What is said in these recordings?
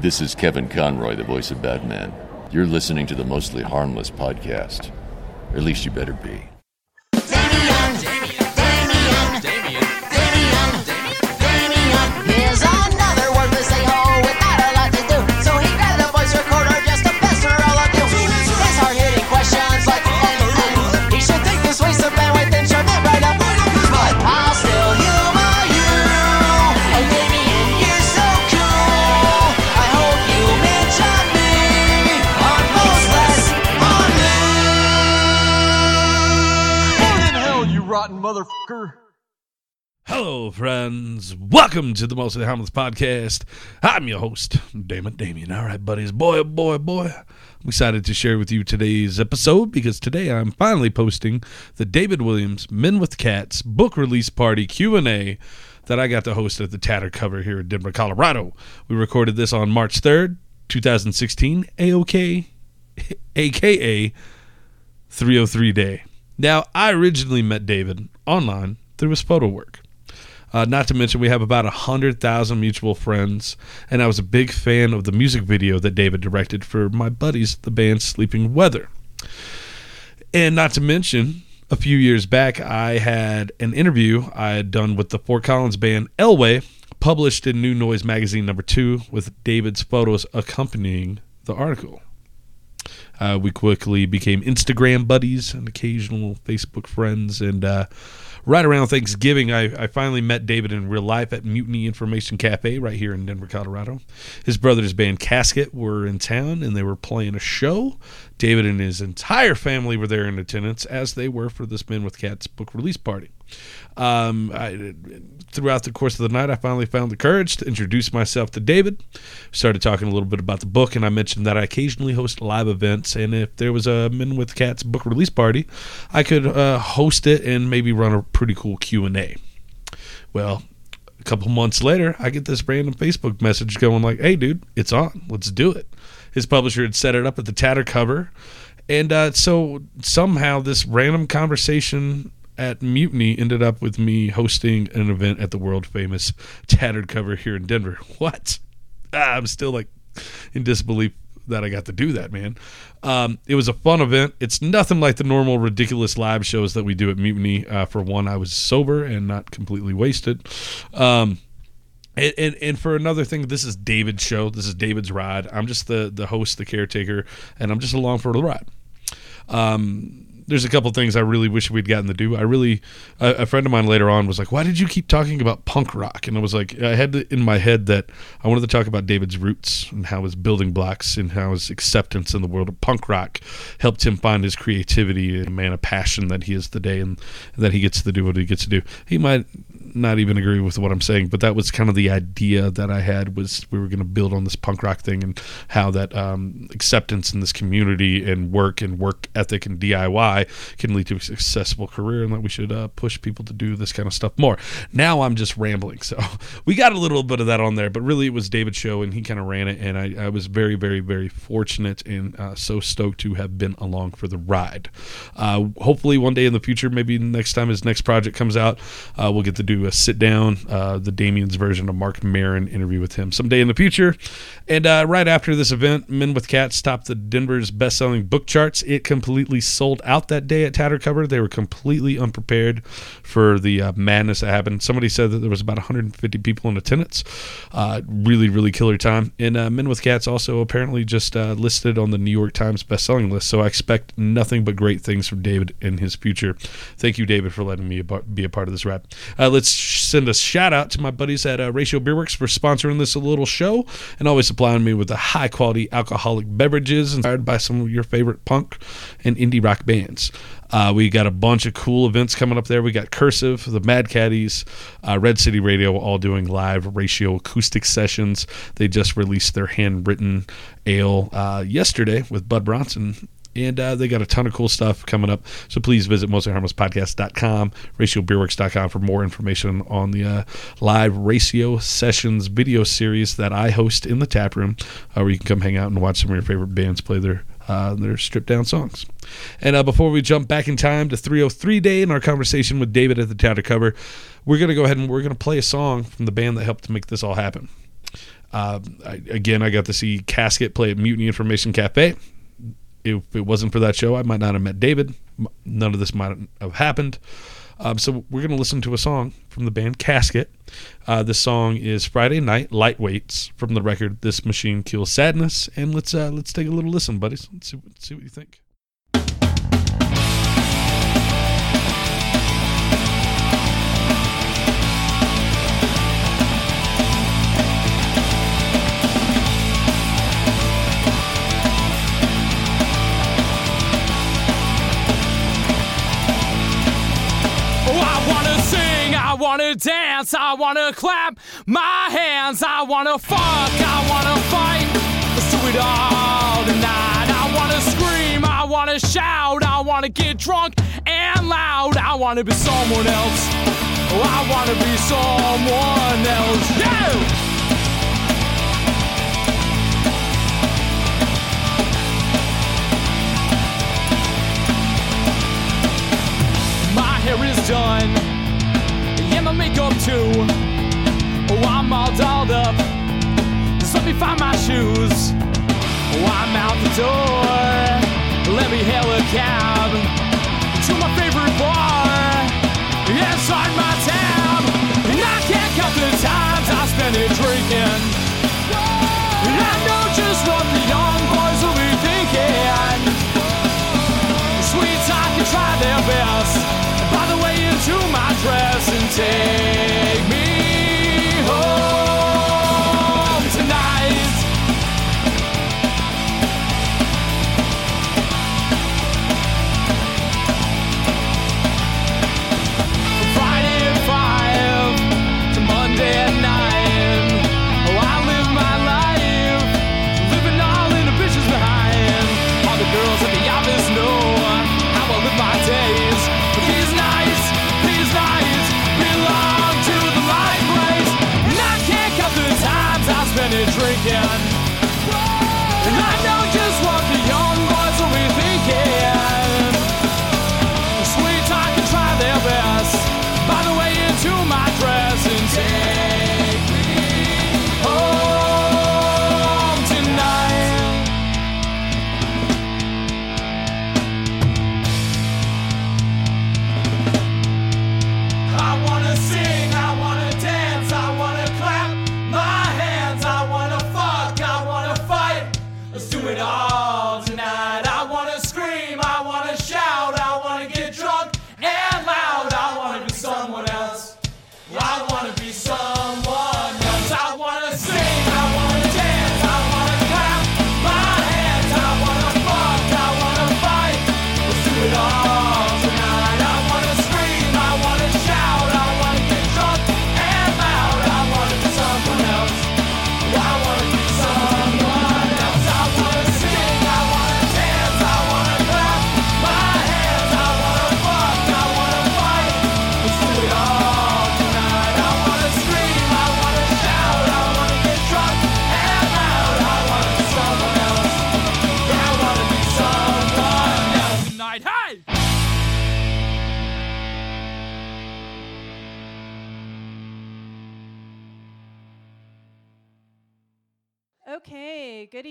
This is Kevin Conroy, the voice of Batman. You're listening to the Mostly Harmless podcast. Or at least you better be. Hello, friends. Welcome to the Most of the Harmless Podcast. I'm your host, Damon Damien. All right, buddies. Boy, oh boy, oh boy. I'm excited to share with you today's episode because today I'm finally posting the David Williams Men with Cats book release party Q&A that I got to host at the Tattered Cover here in Denver, Colorado. We recorded this on March 3rd, 2016, AOK, aka 303 Day. Now, I originally met David online through his photo work. Uh, not to mention, we have about 100,000 mutual friends, and I was a big fan of the music video that David directed for my buddies, the band Sleeping Weather. And not to mention, a few years back, I had an interview I had done with the Fort Collins band Elway, published in New Noise Magazine number two, with David's photos accompanying the article. Uh, we quickly became Instagram buddies and occasional Facebook friends. And uh, right around Thanksgiving, I, I finally met David in real life at Mutiny Information Cafe right here in Denver, Colorado. His brother's band Casket were in town and they were playing a show. David and his entire family were there in attendance, as they were for this Men with Cats book release party. Um, I, throughout the course of the night, I finally found the courage to introduce myself to David. Started talking a little bit about the book, and I mentioned that I occasionally host live events, and if there was a Men with Cats book release party, I could uh, host it and maybe run a pretty cool Q and A. Well, a couple months later, I get this random Facebook message going like, "Hey, dude, it's on. Let's do it." His publisher had set it up at the Tattered Cover, and uh, so somehow this random conversation at Mutiny ended up with me hosting an event at the world famous Tattered Cover here in Denver. What? Ah, I'm still like in disbelief that I got to do that, man. Um, it was a fun event. It's nothing like the normal ridiculous live shows that we do at Mutiny. Uh, for one, I was sober and not completely wasted. Um, and, and, and for another thing, this is David's show. This is David's ride. I'm just the the host, the caretaker, and I'm just along for the ride. Um, there's a couple things I really wish we'd gotten to do. I really, a, a, friend of mine later on was like, "Why did you keep talking about punk rock?" And I was like, I had in my head that I wanted to talk about David's roots and how his building blocks and how his acceptance in the world of punk rock helped him find his creativity and man of passion that he is today, and, and that he gets to do what he gets to do. He might not even agree with what I'm saying, but that was kind of the idea that I had was we were going to build on this punk rock thing and how that um, acceptance in this community and work and work ethic and DIY can lead to a successful career and that we should uh, push people to do this kind of stuff more. Now I'm just rambling, so we got a little bit of that on there, but really it was David's show and he kind of ran it, and I, I, was very, very, very fortunate and uh, so stoked to have been along for the ride. Uh, hopefully one day in the future, maybe next time his next project comes out, uh, we'll get to do a sit down, uh, the Damien's version of Marc Maron interview with him someday in the future. And uh, right after this event, Men with Cats topped the Denver's best selling book charts. It completely sold out that day at Tattered Cover. They were completely unprepared for the uh, madness that happened. Somebody said that there was about 150 people in attendance. Uh, really, really killer time. And uh, Men with Cats also apparently just uh, listed on the New York Times best selling list. So I expect nothing but great things from David in his future. Thank you, David, for letting me be a part of this rap. let's send a shout out to my buddies at uh, Ratio Beerworks for sponsoring this little show and always supplying me with the high quality alcoholic beverages inspired by some of your favorite punk and indie rock bands. Uh, we got a bunch of cool events coming up there. We got Cursive, the Mad Caddies, uh, Red City Radio, all doing live ratio acoustic sessions. They just released their handwritten ale uh, yesterday with Bud Bronson and uh, they got a ton of cool stuff coming up. So please visit mostlyharmlesspodcast.com, ratiobeerworks.com for more information on the uh, live ratio sessions video series that I host in the tap room, uh, where you can come hang out and watch some of your favorite bands play their uh, their stripped down songs. And uh, before we jump back in time to 303 Day in our conversation with David at the Tattered Cover, we're going to go ahead and we're going to play a song from the band that helped to make this all happen. Um, I, again, I got to see Casket play at Mutiny Information Cafe. If it wasn't for that show, I might not have met David. None of this might have happened. Um, so we're going to listen to a song from the band Casket. Uh, this song is Friday Night Lightweights from the record This Machine Kills Sadness. And let's uh, let's take a little listen, buddies. Let's see, let's see what you think. Wanna dance, I wanna clap my hands, I wanna fuck, I wanna fight. Let's do it all tonight. I wanna scream, I wanna shout, I wanna get drunk and loud. I wanna be someone else. Oh, I wanna be someone else. Yeah! My hair is done, yeah, my makeup too. Oh, I'm all dolled up. Just let me find my shoes. Oh, I'm out the door. Let me hail a cab to my favorite bar. Sign my tab. And I can't count the times I spend it drinking. And I know just what the young boys will be thinking. Sweets I can try their best. And take spend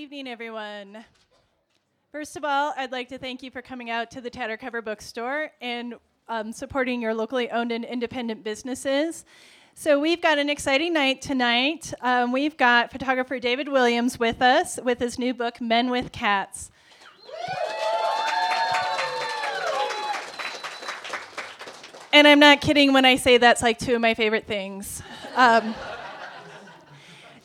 evening, everyone. First of all, I'd like to thank you for coming out to the Tattered Cover Bookstore and um, supporting your locally owned and independent businesses. So, we've got an exciting night tonight. Um, we've got photographer David Williams with us with his new book, Men with Cats. And I'm not kidding when I say that's like two of my favorite things. Um,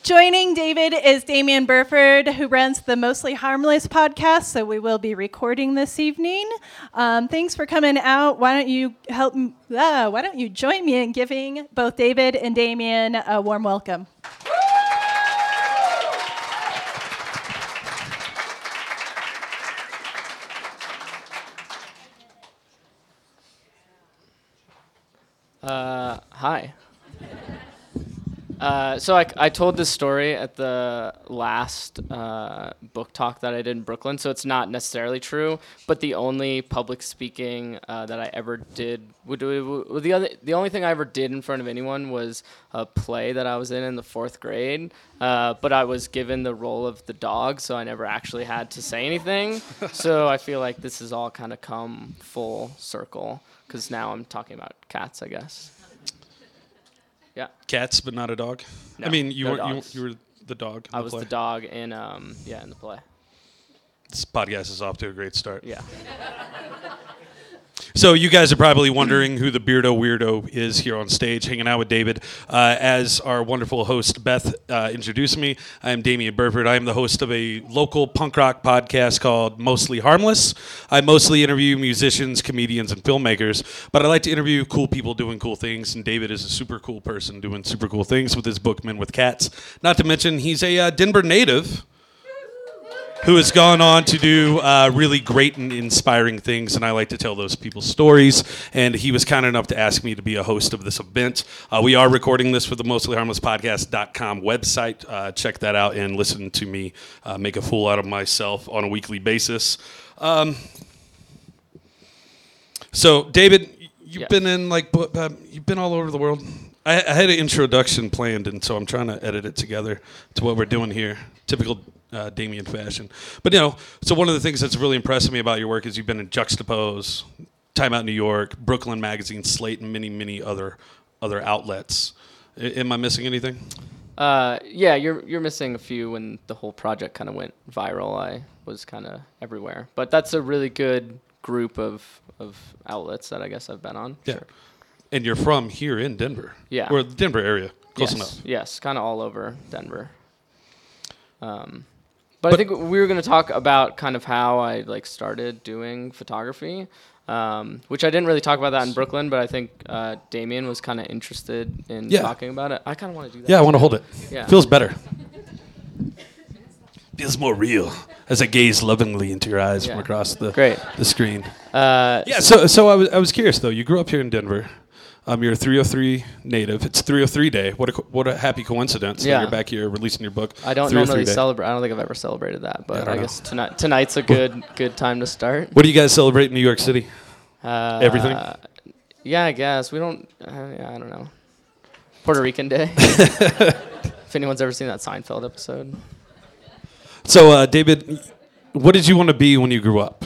Joining David is Damian Burford, who runs the Mostly Harmless podcast. So we will be recording this evening. Um, thanks for coming out. Why don't you help? Uh, why don't you join me in giving both David and Damian a warm welcome? Uh, hi. Uh, so I, I told this story at the last uh, book talk that I did in Brooklyn, so it's not necessarily true. But the only public speaking uh, that I ever did, the other, the only thing I ever did in front of anyone was a play that I was in in the fourth grade. Uh, but I was given the role of the dog, so I never actually had to say anything. so I feel like this has all kind of come full circle because now I'm talking about cats, I guess. Yeah. Cats, but not a dog. I mean, you no were you, dogs. you were the dog. I was play. the dog in um yeah in the play. This podcast is off to a great start. Yeah. So you guys are probably wondering who the Beardo Weirdo is here on stage, hanging out with David. Uh, as our wonderful host Beth uh, introduced me, I am Damian Burford. I am the host of a local punk rock podcast called Mostly Harmless. I mostly interview musicians, comedians, and filmmakers, but I like to interview cool people doing cool things. And David is a super cool person doing super cool things with his book Men with Cats. Not to mention, he's a uh, Denver native who has gone on to do uh, really great and inspiring things, and I like to tell those people's stories. And he was kind enough to ask me to be a host of this event. Uh, we are recording this for the Mostly Harmless Podcast.com website. Uh, check that out and listen to me uh, make a fool out of myself on a weekly basis. Um, so, David, you've Yes. been in like uh, you've been all over the world. I, I had an introduction planned, and so I'm trying to edit it together to what we're doing here. Typical uh, Damien fashion. But you know, so one of the things that's really impressed me about your work is you've been in Juxtapose, Time Out New York, Brooklyn Magazine, Slate, and many, many other other outlets. I, am I missing anything? Uh, yeah, you're you're missing a few when the whole project kind of went viral. I was kind of everywhere, but that's a really good group of of outlets that I guess I've been on. Yeah. And you're from here in Denver. Yeah. Or the Denver area. Close yes, enough. Yes, kind of all over Denver. Um, but, I think we were going to talk about kind of how I like started doing photography, um, which I didn't really talk about that in Brooklyn, but I think uh, Damien was kind of interested in Yeah. talking about it. I kind of want to do that. Yeah, I want to hold it. Yeah. Feels better. Feels more real as I gaze lovingly into your eyes from across the Great. the screen. Uh, Yeah, so so I was I was curious though. You grew up here in Denver. Um, you're a 303 native. It's 303 day. What a co- what a happy coincidence. Yeah. You're back here releasing your book. I don't 303 normally day. celebrate. I don't think I've ever celebrated that, but I I, guess tonight tonight's a good good time to start. What do you guys celebrate in New York City? Uh, Everything? Yeah, I guess we don't. Uh, yeah, I don't know. Puerto Rican Day. if anyone's ever seen that Seinfeld episode. So, uh, David, what did you want to be when you grew up?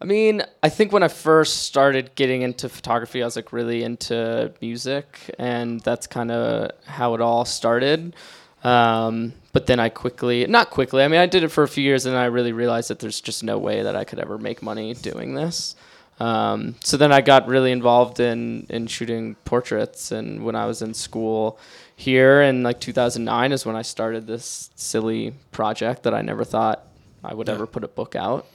I mean, I think when I first started getting into photography, I was like really into music, and that's kind of how it all started. Um, but then I quickly, not quickly, I mean, I did it for a few years, and I really realized that there's just no way that I could ever make money doing this. Um, so then I got really involved in in shooting portraits, and when I was in school here in like 2009 is when I started this silly project that I never thought I would Yeah. ever put a book out,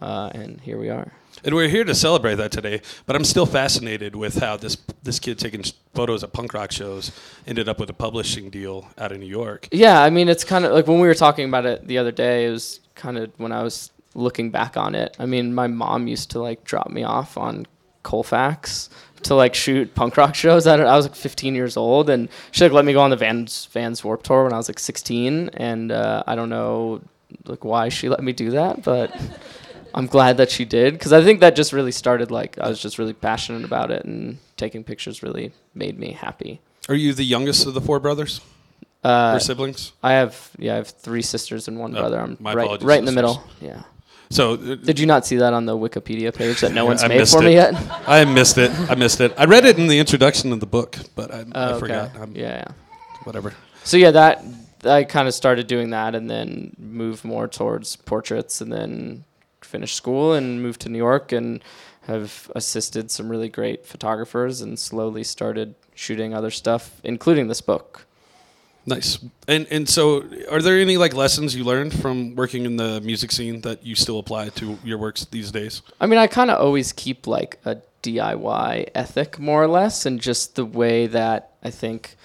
uh, and here we are. And we're here to celebrate that today. But I'm still fascinated with how this this kid taking photos at punk rock shows ended up with a publishing deal out of New York. Yeah, I mean, it's kind of like when we were talking about it the other day. It was kind of when I was looking back on it. I mean, my mom used to like drop me off on Colfax to like shoot punk rock shows. I, don't, I was like 15 years old, and she like let me go on the Vans Vans Warped Tour when I was like 16. And uh, I don't know like why she let me do that, but I'm glad that she did because I think that just really started like I was just really passionate about it, and taking pictures really made me happy. Are you the youngest of the four brothers Uh, or siblings? I have yeah, I have three sisters and one Oh, brother. I'm right, right in the middle. Yeah. So uh, Did you not see that on the Wikipedia page that no one's I made for it. me yet? I missed it. I missed it. I read it in the introduction of the book, but I, Oh, I okay. forgot. I'm, yeah. Whatever. So yeah, that I kind of started doing that, and then moved more towards portraits, and then finished school and moved to New York, and have assisted some really great photographers, and slowly started shooting other stuff, including this book. Nice. And and so, are there any like lessons you learned from working in the music scene that you still apply to your works these days? I mean, I kind of always keep like a DIY ethic, more or less, and just the way that I think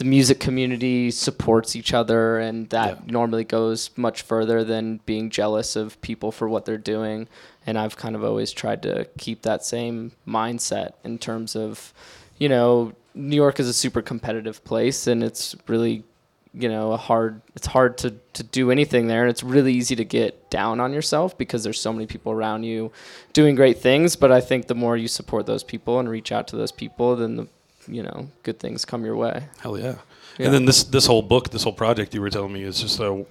the music community supports each other, and that Yeah. normally goes much further than being jealous of people for what they're doing. And I've kind of always tried to keep that same mindset in terms of, you know, New York is a super competitive place, and it's really, you know, a hard. It's hard to to do anything there, and it's really easy to get down on yourself because there's so many people around you doing great things. But I think the more you support those people and reach out to those people, then the you know good things come your way. Hell yeah. Yeah. And then this this whole book, this whole project you were telling me is just a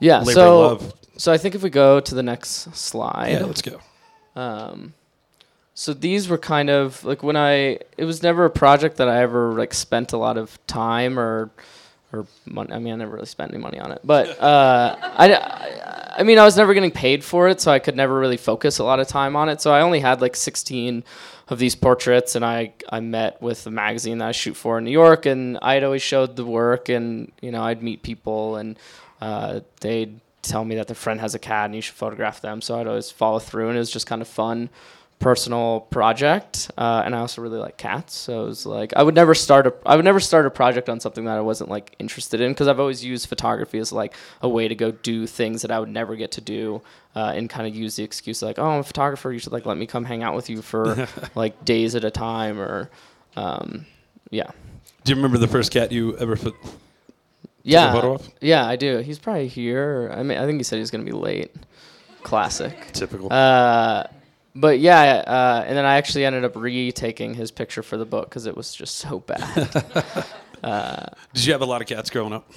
Yeah. labor so love. so I think if we go to the next slide. Yeah, let's go. Um, so these were kind of like when I. It was never a project that I ever like spent a lot of time or or money. I mean, I never really spent any money on it, but uh, I, I. Mean, I was never getting paid for it, so I could never really focus a lot of time on it. So I only had like 16 of these portraits, and I I met with the magazine that I shoot for in New York, and I'd always showed the work, and you know I'd meet people, and uh, they'd tell me that their friend has a cat and you should photograph them. So I'd always follow through, and it was just kind of fun personal project uh, and i also really like cats so it was like i would never start a i would never start a project on something that i wasn't like interested in because i've always used photography as like a way to go do things that i would never get to do uh, and kind of use the excuse like oh i'm a photographer you should like let me come hang out with you for like days at a time or um, yeah. Do you remember the first cat you ever put? yeah yeah i do. He's probably here. I mean i think he said he was going to be late. Classic. Typical. Uh, but yeah, uh, and then I actually ended up retaking his picture for the book because it was just so bad. Did you have a lot of cats growing up?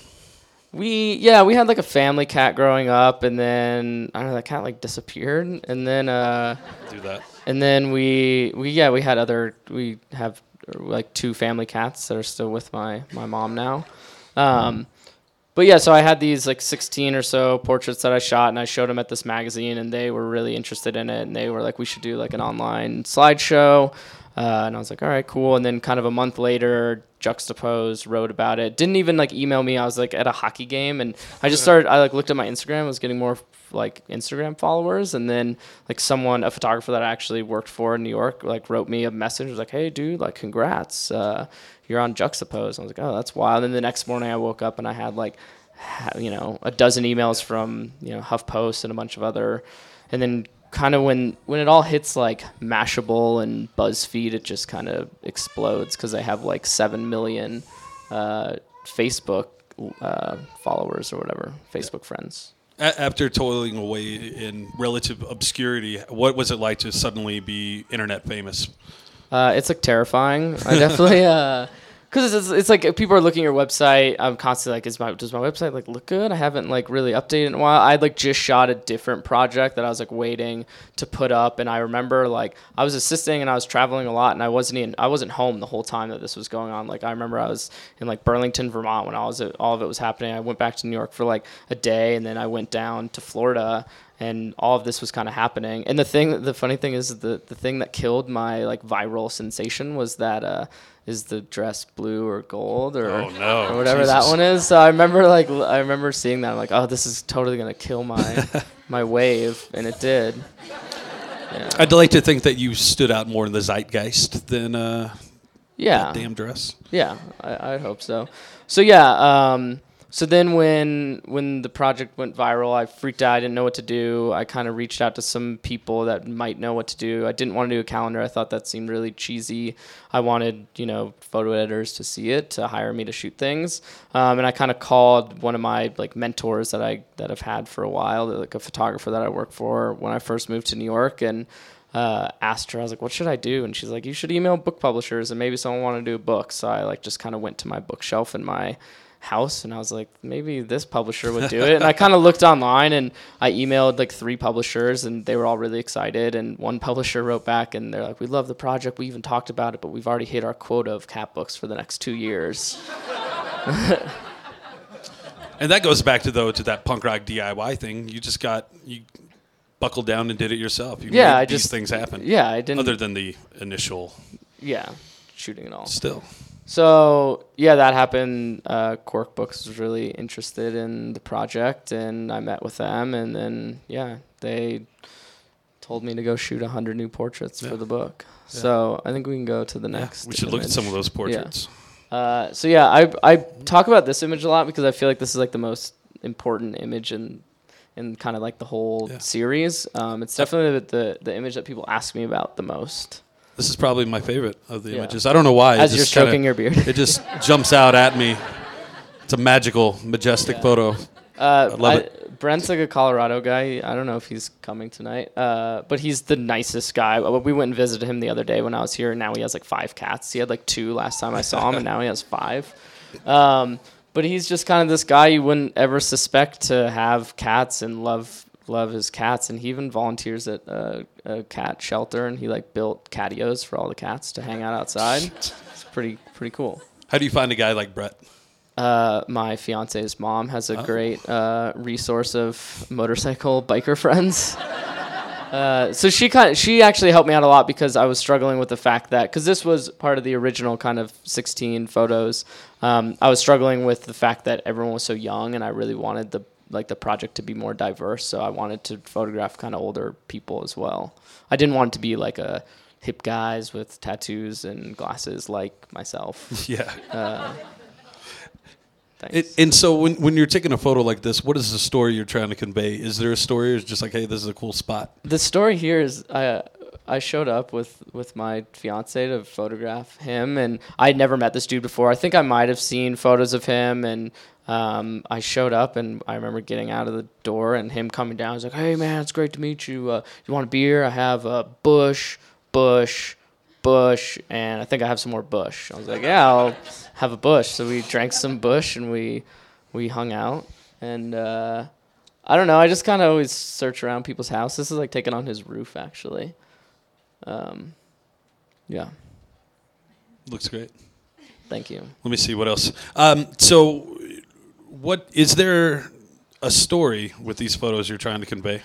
we yeah, we had like a family cat growing up, and then I don't know that cat like disappeared, and then uh, Do that. and then we we yeah we had other we have like two family cats that are still with my my mom now. Um, but yeah, so I had these like 16 or so portraits that I shot, and I showed them at this magazine, and they were really interested in it, and they were like, we should do like an online slideshow. Uh, and I was like, all right, cool. And then kind of a month later, Juxtapose wrote about it. Didn't even like email me. I was like at a hockey game, and I just started. I like looked at my Instagram. I was getting more like Instagram followers, and then like someone, a photographer that I actually worked for in New York, like wrote me a message. Was like, hey, dude, like congrats. Uh, you're on Juxtapose. I was like, oh, that's wild. And then the next morning, I woke up and I had like, you know, a dozen emails from you know HuffPost and a bunch of other, and then kind of when when it all hits like Mashable and BuzzFeed, it just kind of explodes because they have like seven million uh, Facebook uh, followers or whatever, Facebook friends. After toiling away in relative obscurity, what was it like to suddenly be internet famous? Uh, it's like terrifying. I definitely, because it's, it's like if people are looking at your website. I'm constantly like, is my does my website like look good? I haven't like really updated in a while. I like just shot a different project that I was like waiting to put up, and I remember like I was assisting and I was traveling a lot, and I wasn't even I wasn't home the whole time that this was going on. Like I remember I was in like Burlington, Vermont when all was all of it was happening. I went back to New York for like a day, and then I went down to Florida and all of this was kind of happening. And the thing, the funny thing is, the the thing that killed my like viral sensation was that uh, is the dress blue or gold or Oh, no. or whatever that one is. So I remember like I remember seeing that. I'm like, oh, this is totally gonna kill my my wave, and it did. I'd like to think that you stood out more in the zeitgeist than uh, Yeah. that damn dress. Yeah, I, I'd hope so. So yeah, um, so then when when the project went viral, I freaked out. I didn't know what to do. I kind of reached out to some people that might know what to do. I didn't want to do a calendar. I thought that seemed really cheesy. I wanted you know photo editors to see it to hire me to shoot things. Um, and I kind of called one of my like mentors that I that I've had for a while, like a photographer that I worked for when I first moved to New York, and uh, asked her, I was like, what should I do? And she's like, you should email book publishers and maybe someone want to do a book. So I like just kind of went to my bookshelf and my house and I was like, maybe this publisher would do it. and I kind of looked online and I emailed like three publishers and they were all really excited. And one publisher wrote back and they're like, we love the project. We even talked about it, but we've already hit our quota of cat books for the next two years. And that goes back to though to that punk rock DIY thing. You just got you buckled down and did it yourself. You Yeah, made I these just- things happen. Yeah, I didn't. Other than the initial, yeah, shooting it all. still. So yeah, that happened. Uh, Quirk Books was really interested in the project, and I met with them, and then yeah, they told me to go shoot hundred new portraits Yeah. for the book. So I think we can go to the next. we should look at some of those portraits. Uh, so yeah, I I talk about this image a lot because I feel like this is like the most important image in in kind of like the whole Yeah. series. Um, it's definitely the, the the image that people ask me about the most. This is probably my favorite of the Yeah. images. I don't know why. it As you're just stroking your beard. it just jumps out at me. It's a magical, majestic photo. Uh, love I- it. Brent's like a Colorado guy. I don't know if he's coming tonight, uh, but he's the nicest guy. Uh, We went and visited him the other day when I was here, and now he has like five cats. He had like two last time I saw him, and now he has five. Um, but he's just kind of this guy you wouldn't ever suspect to have cats and love love his cats, and he even volunteers at a, a cat shelter, and he like built catios for all the cats to hang out outside. It's pretty pretty cool. How do you find a guy like Brett? Uh, my fiance's mom has Oh. a great uh, resource of motorcycle biker friends. Uh, so she kind of, she actually helped me out a lot because I was struggling with the fact that because this was part of the original kind of 16 photos. Um, I was struggling with the fact that everyone was so young, and I really wanted the like the project to be more diverse. So I wanted to photograph kind of older people as well. I didn't want it to be like a hip guys with tattoos and glasses like myself. Yeah. Uh, thanks. It, and so when, when you're taking a photo like this, what is the story you're trying to convey? Is there a story or is it just like, hey, this is a cool spot? the story here is I I showed up with with my fiance to photograph him, and I'd never met this dude before. I think I might have seen photos of him, and um, I showed up, and I remember getting out of the door and him coming down. He's like, "Hey man, it's great to meet you. Uh, you want a beer? I have a Busch, Busch." Busch, and I think I have some more Busch. I was like, yeah, I'll have a Busch. So we drank some Busch and we we hung out. And uh, I don't know. I just kind of always search around people's house. This is like taking on his roof, actually. Um, yeah. Looks great. Thank you. Let me see what else. Um, so, what is there a story with these photos you're trying to convey?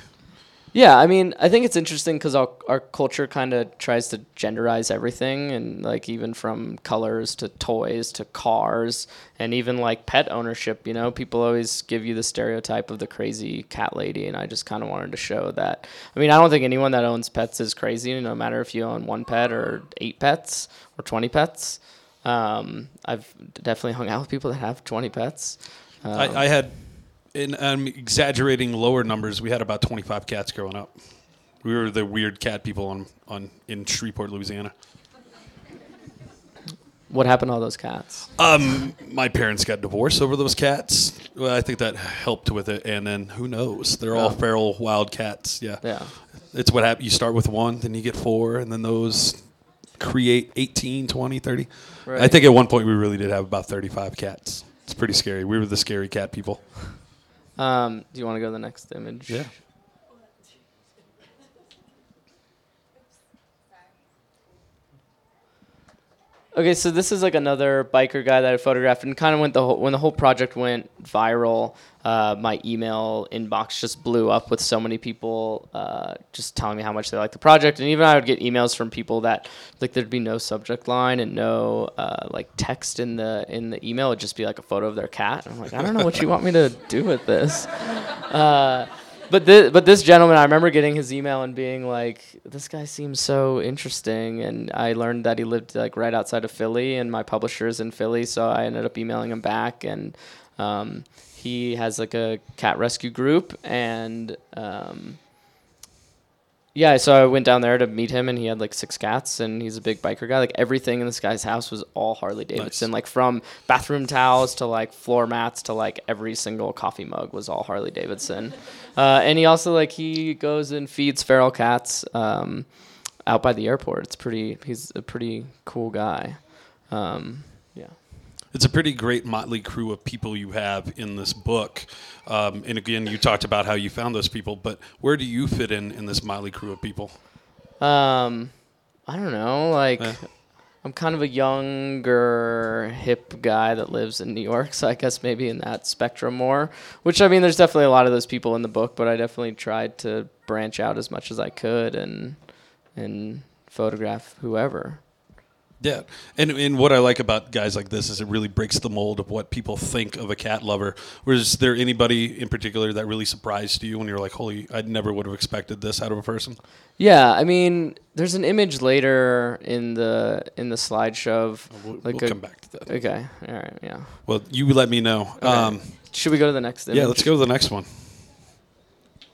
Yeah, I mean, I think it's interesting because our, our culture kind of tries to genderize everything, and like even from colors to toys to cars, and even like pet ownership. You know, people always give you the stereotype of the crazy cat lady, and I just kind of wanted to show that. I mean, I don't think anyone that owns pets is crazy, no matter if you own one pet or eight pets or 20 pets. Um, I've definitely hung out with people that have 20 pets. Um, I, I had, and I'm exaggerating lower numbers. We had about 25 cats growing up. We were the weird cat people on, on in Shreveport, Louisiana. what happened to all those cats? Um, my parents got divorced over those cats. Well, I think that helped with it. And then who knows? They're all Oh. feral wild cats. Yeah. Yeah. It's what happens. You start with one, then you get four, and then those create 18, 20, 30. I think at one point we really did have about 35 cats. It's pretty scary. We were the scary cat people. Um, do you want to go to the next image? Yeah. Okay, so this is like another biker guy that I photographed, and kind of went the whole, when the whole project went viral. Uh, my email inbox just blew up with so many people uh, just telling me how much they like the project, and even I would get emails from people that like there'd be no subject line and no uh, like text in the in the email. It'd just be like a photo of their cat. And I'm like, I don't know what you want me to do with this. But this, but this gentleman, I remember getting his email and being like, "This guy seems so interesting." And I learned that he lived like right outside of Philly, and my publisher is in Philly, so I ended up emailing him back. And um, he has like a cat rescue group, and um, yeah, so I went down there to meet him, and he had like six cats, and he's a big biker guy. Like everything in this guy's house was all Harley Davidson, like from bathroom towels to like floor mats to like every single coffee mug was all Harley Davidson. Uh, and he also like he goes and feeds feral cats um, out by the airport. It's pretty. He's a pretty cool guy. Um. It's a pretty great motley crew of people you have in this book. Um, and again, you talked about how you found those people, but where do you fit in in this motley crew of people? Um, I don't know. Like, Yeah. I'm kind of a younger, hip guy that lives in New York, so I guess maybe in that spectrum more. Which I mean, there's definitely a lot of those people in the book, but I definitely tried to branch out as much as I could and and photograph whoever. Yeah, and and what I like about guys like this is it really breaks the mold of what people think of a cat lover. Was there anybody in particular that really surprised you when you were like, "Holy, I never would have expected this out of a person"? Yeah, I mean, there's an image later in the in the slideshow of We'll, like we'll a, come back to that. Okay, all right, yeah. Well, you let me know. Um, Should we go to the next image? yeah, let's go to the next one.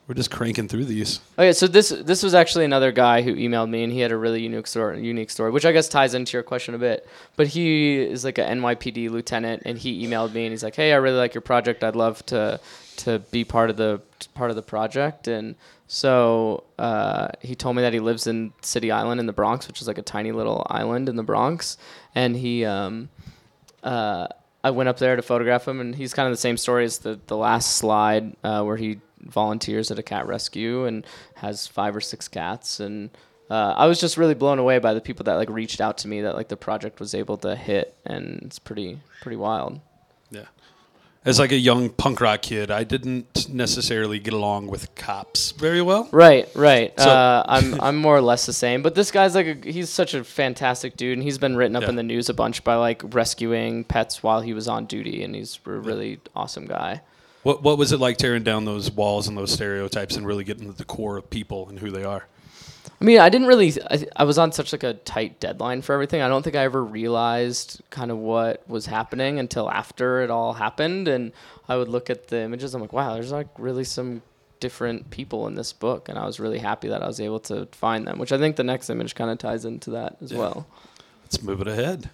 We're just cranking through these. Okay, so this this was actually another guy who emailed me, and he had a really unique story. Unique story, which I guess ties into your question a bit. But he is like a NYPD lieutenant, and he emailed me, and he's like, "Hey, I really like your project. I'd love to to be part of the part of the project." And so uh, he told me that he lives in City Island in the Bronx, which is like a tiny little island in the Bronx, and he. Um, uh, I went up there to photograph him, and he's kind of the same story as the the last slide, uh, where he volunteers at a cat rescue and has five or six cats. And uh, I was just really blown away by the people that like reached out to me that like the project was able to hit, and it's pretty pretty wild. Yeah. As like a young punk rock kid, I didn't necessarily get along with cops very well. Right, right. So- uh, I'm I'm more or less the same, but this guy's like a, he's such a fantastic dude, and he's been written up Yeah. in the news a bunch by like rescuing pets while he was on duty, and he's a really awesome guy. What what was it like tearing down those walls and those stereotypes and really getting to the core of people and who they are? I mean, I didn't really. I, I was on such like a tight deadline for everything. I don't think I ever realized kind of what was happening until after it all happened, and I would look at the images. I'm like, wow, there's like really some different people in this book, and I was really happy that I was able to find them. Which I think the next image kind of ties into that as Yeah. well. Let's move it ahead.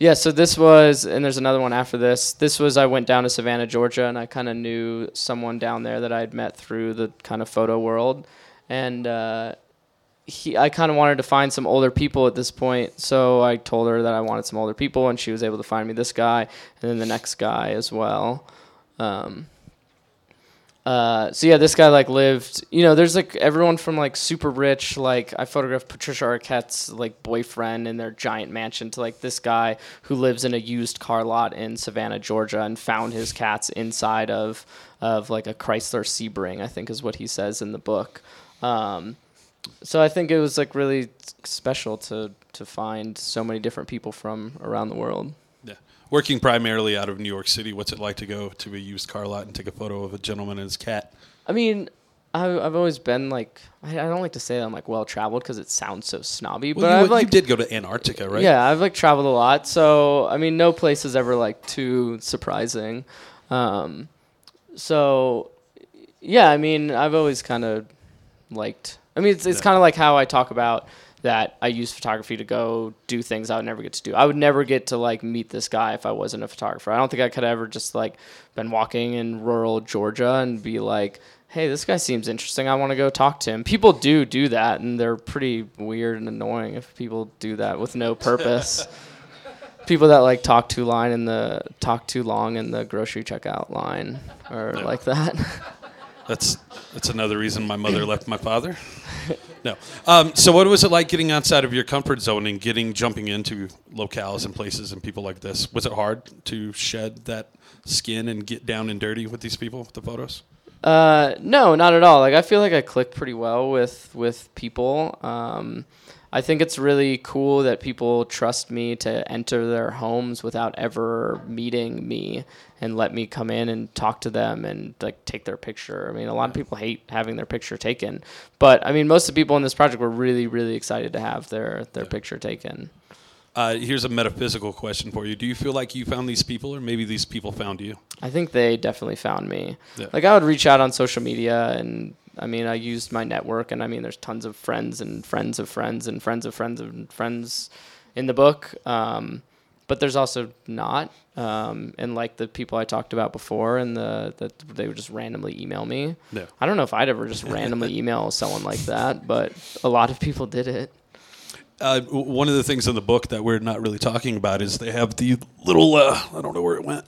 Yeah, so this was, and there's another one after this. This was, I went down to Savannah, Georgia, and I kind of knew someone down there that I'd met through the kind of photo world. And uh, he, I kind of wanted to find some older people at this point. So I told her that I wanted some older people, and she was able to find me this guy, and then the next guy as well. Um, uh, so yeah, this guy like lived. You know, there's like everyone from like super rich. Like I photographed Patricia Arquette's like boyfriend in their giant mansion to like this guy who lives in a used car lot in Savannah, Georgia, and found his cats inside of of like a Chrysler Sebring. I think is what he says in the book. Um, so I think it was like really special to to find so many different people from around the world. Working primarily out of New York City, what's it like to go to a used car lot and take a photo of a gentleman and his cat? I mean, I've, I've always been like, I, don't like to say that I'm like well traveled because it sounds so snobby, Well, but you, I've you like, did go to Antarctica, right? yeah, I've like traveled a lot. So I mean, no place is ever like too surprising. Um, so yeah, I mean, I've always kind of liked. I mean, it's it's Yeah. kind of like how I talk about that I use photography to go do things I would never get to do. I would never get to like meet this guy if I wasn't a photographer. I don't think I could ever just like been walking in rural Georgia and be like, "Hey, this guy seems interesting. I want to go talk to him." People do do that, and they're pretty weird and annoying if people do that with no purpose. people that like talk too line in the talk too long in the grocery checkout line or like that. That's that's another reason my mother left my father. No. Um, so what was it like getting outside of your comfort zone and getting jumping into locales and places and people like this? Was it hard to shed that skin and get down and dirty with these people with the photos? Uh, no, not at all. Like I feel like I click pretty well with with people. Um, I think it's really cool that people trust me to enter their homes without ever meeting me and let me come in and talk to them and like take their picture. I mean, a lot of people hate having their picture taken, but I mean, most of the people in this project were really, really excited to have their their picture taken. Uh, here's a metaphysical question for you. Do you feel like you found these people or maybe these people found you? I think they definitely found me. Yeah. Like I would reach out on social media and I mean I used my network and I mean there's tons of friends and friends of friends and friends of friends of friends in the book. Um, but there's also not. Um, and like the people I talked about before and the that they would just randomly email me. No. I don't know if I'd ever just randomly email someone like that, but a lot of people did it. Uh, one of the things in the book that we're not really talking about is they have the little, uh, I don't know where it went,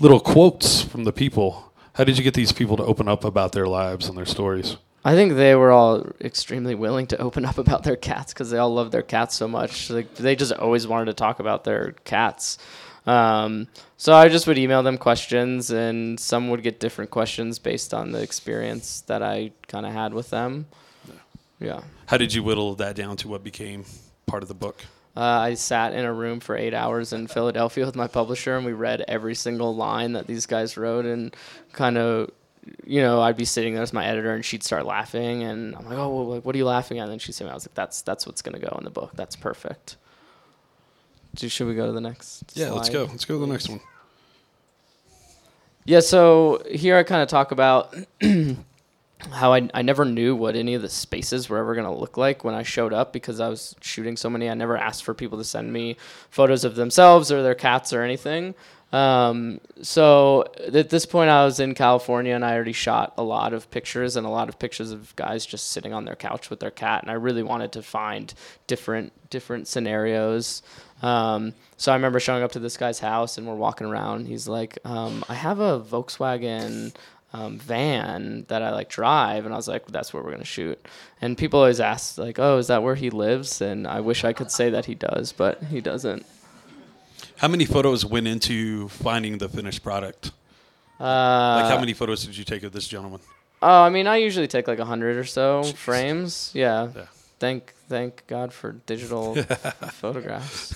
little quotes from the people. How did you get these people to open up about their lives and their stories? I think they were all extremely willing to open up about their cats because they all love their cats so much. Like they just always wanted to talk about their cats. Um, so I just would email them questions, and some would get different questions based on the experience that I kind of had with them. Yeah. How did you whittle that down to what became part of the book? Uh, I sat in a room for eight hours in Philadelphia with my publisher, and we read every single line that these guys wrote, and kind of, you know, I'd be sitting there as my editor, and she'd start laughing, and I'm like, "Oh, well, like, what are you laughing at?" And then she'd say, "I was like, that's that's what's gonna go in the book. That's perfect." Do- Should we go to the next? Yeah, let's go. Let's go to the next one. Yeah, so here I kind of talk about how I, I never knew what any of the spaces were ever going to look like when I showed up because I was shooting so many. I never asked for people to send me photos of themselves or their cats or anything. Um, so at this point, I was in California and I already shot a lot of pictures and a lot of pictures of guys just sitting on their couch with their cat. And I really wanted to find different different scenarios. Um, so I remember showing up to this guy's house and we're walking around. He's like, um, "I have a Volkswagen." Um, van that I like drive, and I was like, "That's where we're gonna shoot." And people always ask, like, "Oh, is that where he lives?" And I wish I could say that he does, but he doesn't. How many photos went into finding the finished product? Uh, Like, how many photos did you take of this gentleman? Oh, I mean, I usually take like a hundred or so frames. Yeah. Yeah. Thank thank God for digital photographs.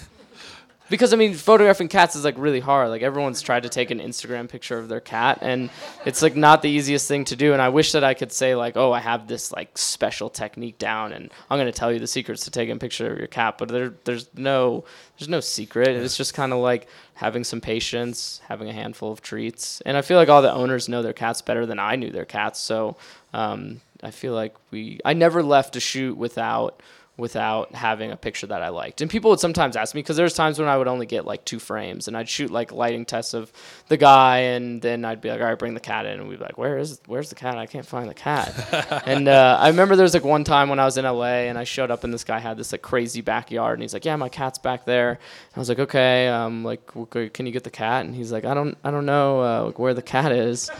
Because I mean, photographing cats is like really hard. Like everyone's tried to take an Instagram picture of their cat, and it's like not the easiest thing to do. And I wish that I could say like, oh, I have this like special technique down, and I'm gonna tell you the secrets to taking a picture of your cat. But there, there's no, there's no secret. It's just kind of like having some patience, having a handful of treats, and I feel like all the owners know their cats better than I knew their cats. So um, I feel like we, I never left a shoot without without having a picture that I liked. And people would sometimes ask me because there's times when I would only get like two frames and I'd shoot like lighting tests of the guy and then I'd be like, all right, bring the cat in. And we'd be like, where is, where's the cat? I can't find the cat. and uh, I remember there was like one time when I was in LA and I showed up and this guy had this like crazy backyard and he's like, yeah, my cat's back there. And I was like, okay, um, like, can you get the cat? And he's like, I don't, I don't know uh, like, where the cat is.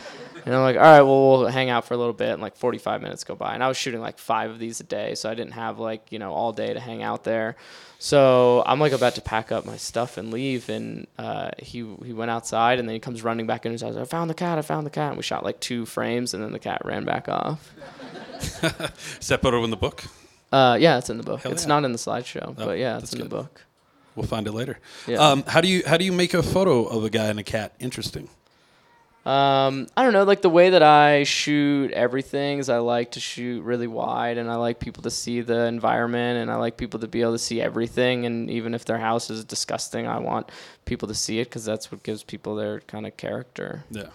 And I'm like, all right, well, we'll hang out for a little bit. And like 45 minutes go by. And I was shooting like five of these a day. So I didn't have like, you know, all day to hang out there. So I'm like about to pack up my stuff and leave. And uh, he, he went outside and then he comes running back in his house. I found the cat. I found the cat. And we shot like two frames and then the cat ran back off. Is that photo in the book? Uh, yeah, it's in the book. Hell it's yeah. not in the slideshow, but yeah, it's in the book. We'll find it later. Yeah. Um, how do you how do you make a photo of a guy and a cat interesting? Um, I don't know, like the way that I shoot everything is I like to shoot really wide and I like people to see the environment and I like people to be able to see everything and even if their house is disgusting, I want people to see it because that's what gives people their kind of character. Yeah.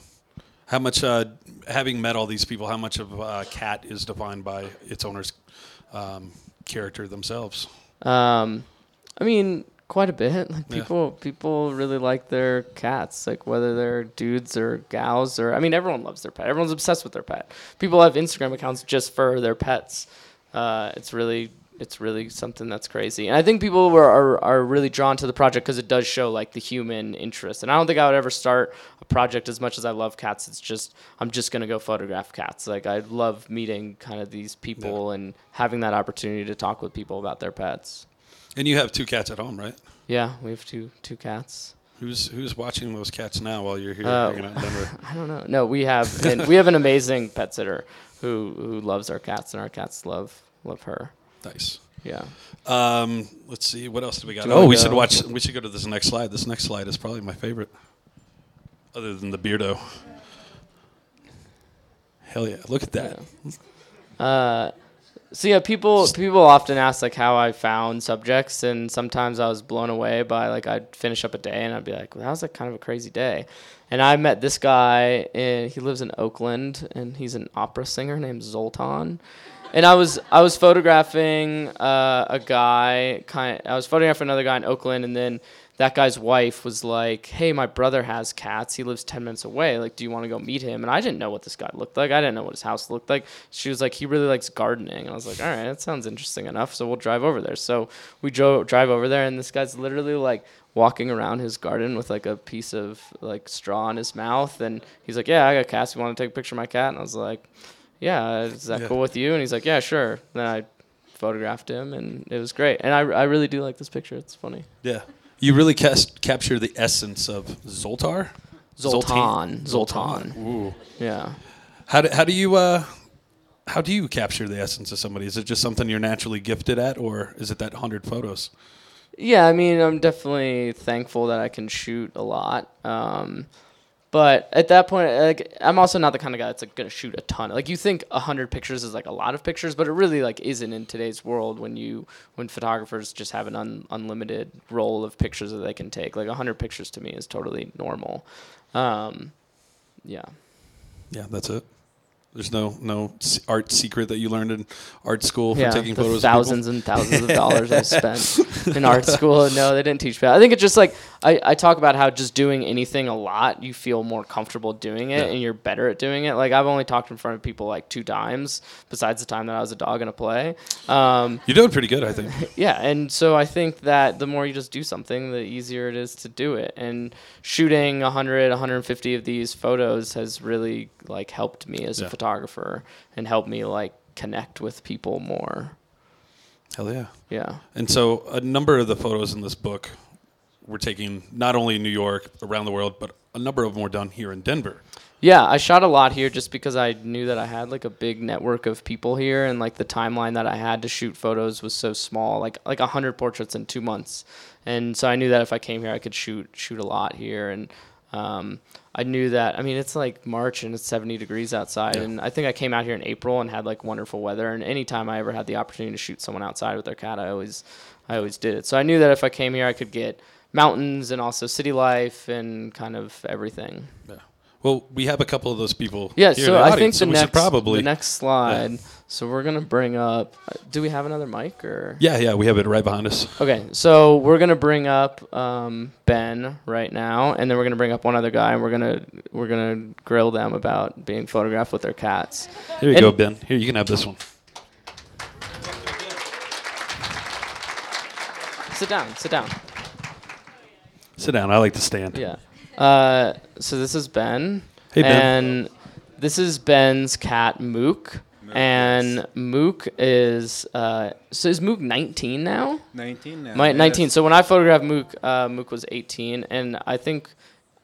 How much, uh, having met all these people, how much of a cat is defined by its owner's um, character themselves? Um, I mean, quite a bit. Like Yeah. people, people really like their cats. Like whether they're dudes or gals or I mean, everyone loves their pet. Everyone's obsessed with their pet. People have Instagram accounts just for their pets. Uh, it's really, it's really something that's crazy. And I think people were, are are really drawn to the project because it does show like the human interest. And I don't think I would ever start a project as much as I love cats. It's just I'm just gonna go photograph cats. Like I love meeting kind of these people and having that opportunity to talk with people about their pets. And you have two cats at home, right? Yeah, we have two two cats. Who's who's watching those cats now while you're here Uh, hanging out in Denver? I don't know. No, we have and we have an amazing pet sitter who who loves our cats and our cats love love her. Nice. Yeah. Um, let's see, what else do we got? Do oh, we go- should watch. We should go to this next slide. This next slide is probably my favorite, other than the beardo. Hell yeah! Look at that. Uh, so yeah, people people often ask like how I found subjects, and sometimes I was blown away by like I'd finish up a day and I'd be like, well, that was like kind of a crazy day. And I met this guy, and he lives in Oakland, and he's an opera singer named Zoltan. And I was I was photographing uh, a guy, kind. Of, I was photographing another guy in Oakland, and then that guy's wife was like, "Hey, my brother has cats. He lives ten minutes away. Like, do you want to go meet him?" And I didn't know what this guy looked like. I didn't know what his house looked like. She was like, "He really likes gardening." And I was like, "All right, that sounds interesting enough. So we'll drive over there." So we drove drive over there, and this guy's literally like walking around his garden with like a piece of like straw in his mouth, and he's like, "Yeah, I got cats. You want to take a picture of my cat?" And I was like, "Yeah, is that Yeah. cool with you?" And he's like, "Yeah, sure." Then I photographed him, and it was great. And I I really do like this picture. It's funny. Yeah, you really cast, capture the essence of Zoltar. Zoltan. Zoltan. Ooh. Yeah. How do, how do you uh, how do you capture the essence of somebody? Is it just something you're naturally gifted at, or is it that hundred photos? Yeah, I mean, I'm definitely thankful that I can shoot a lot. Um, but at that point, like, I'm also not the kind of guy that's like gonna shoot a ton. Like, you think hundred pictures is like a lot of pictures, but it really like isn't in today's world when you when photographers just have an un, unlimited roll of pictures that they can take. Like, hundred pictures to me is totally normal. Um, yeah. Yeah, that's it. There's no no art secret that you learned in art school for yeah, taking the photos. thousands and thousands of dollars I spent in art school. No, they didn't teach me. I think it's just like I, I talk about how just doing anything a lot, you feel more comfortable doing it, Yeah. and you're better at doing it. Like I've only talked in front of people like two times, besides the time that I was a dog in a play. Um, You're doing pretty good, I think. yeah, and so I think that the more you just do something, the easier it is to do it. And shooting 100, 150 of these photos has really like helped me as Yeah. a photographer and helped me like connect with people more. Hell yeah. Yeah. And so a number of the photos in this book were taken not only in New York, around the world, but a number of them were done here in Denver. Yeah, I shot a lot here just because I knew that I had like a big network of people here and like the timeline that I had to shoot photos was so small, like like 100 portraits in 2 months. And so I knew that if I came here I could shoot shoot a lot here and um, I knew that I mean it's like March and it's 70 degrees outside and I think I came out here in April and had like wonderful weather and anytime I ever had the opportunity to shoot someone outside with their cat I always I always did it. So I knew that if I came here I could get mountains and also city life and kind of everything. Yeah. Well, we have a couple of those people. Yeah, so I think the so next probably the next slide. So we're gonna bring up. Do we have another mic or? Yeah, yeah, we have it right behind us. Okay, so we're gonna bring up um, Ben right now, and then we're gonna bring up one other guy, and we're gonna we're gonna grill them about being photographed with their cats. Here you And- go, Ben. Here, you can have this one. Sit down. Sit down. Sit down. I like to stand. Yeah. Uh, so this is Ben. Hey, Ben. And this is Ben's cat Mook. And Mook is uh, so is Mook 19 now? 19 now. My, yes. 19. So when I photographed Mook, uh, Mook was 18, and I think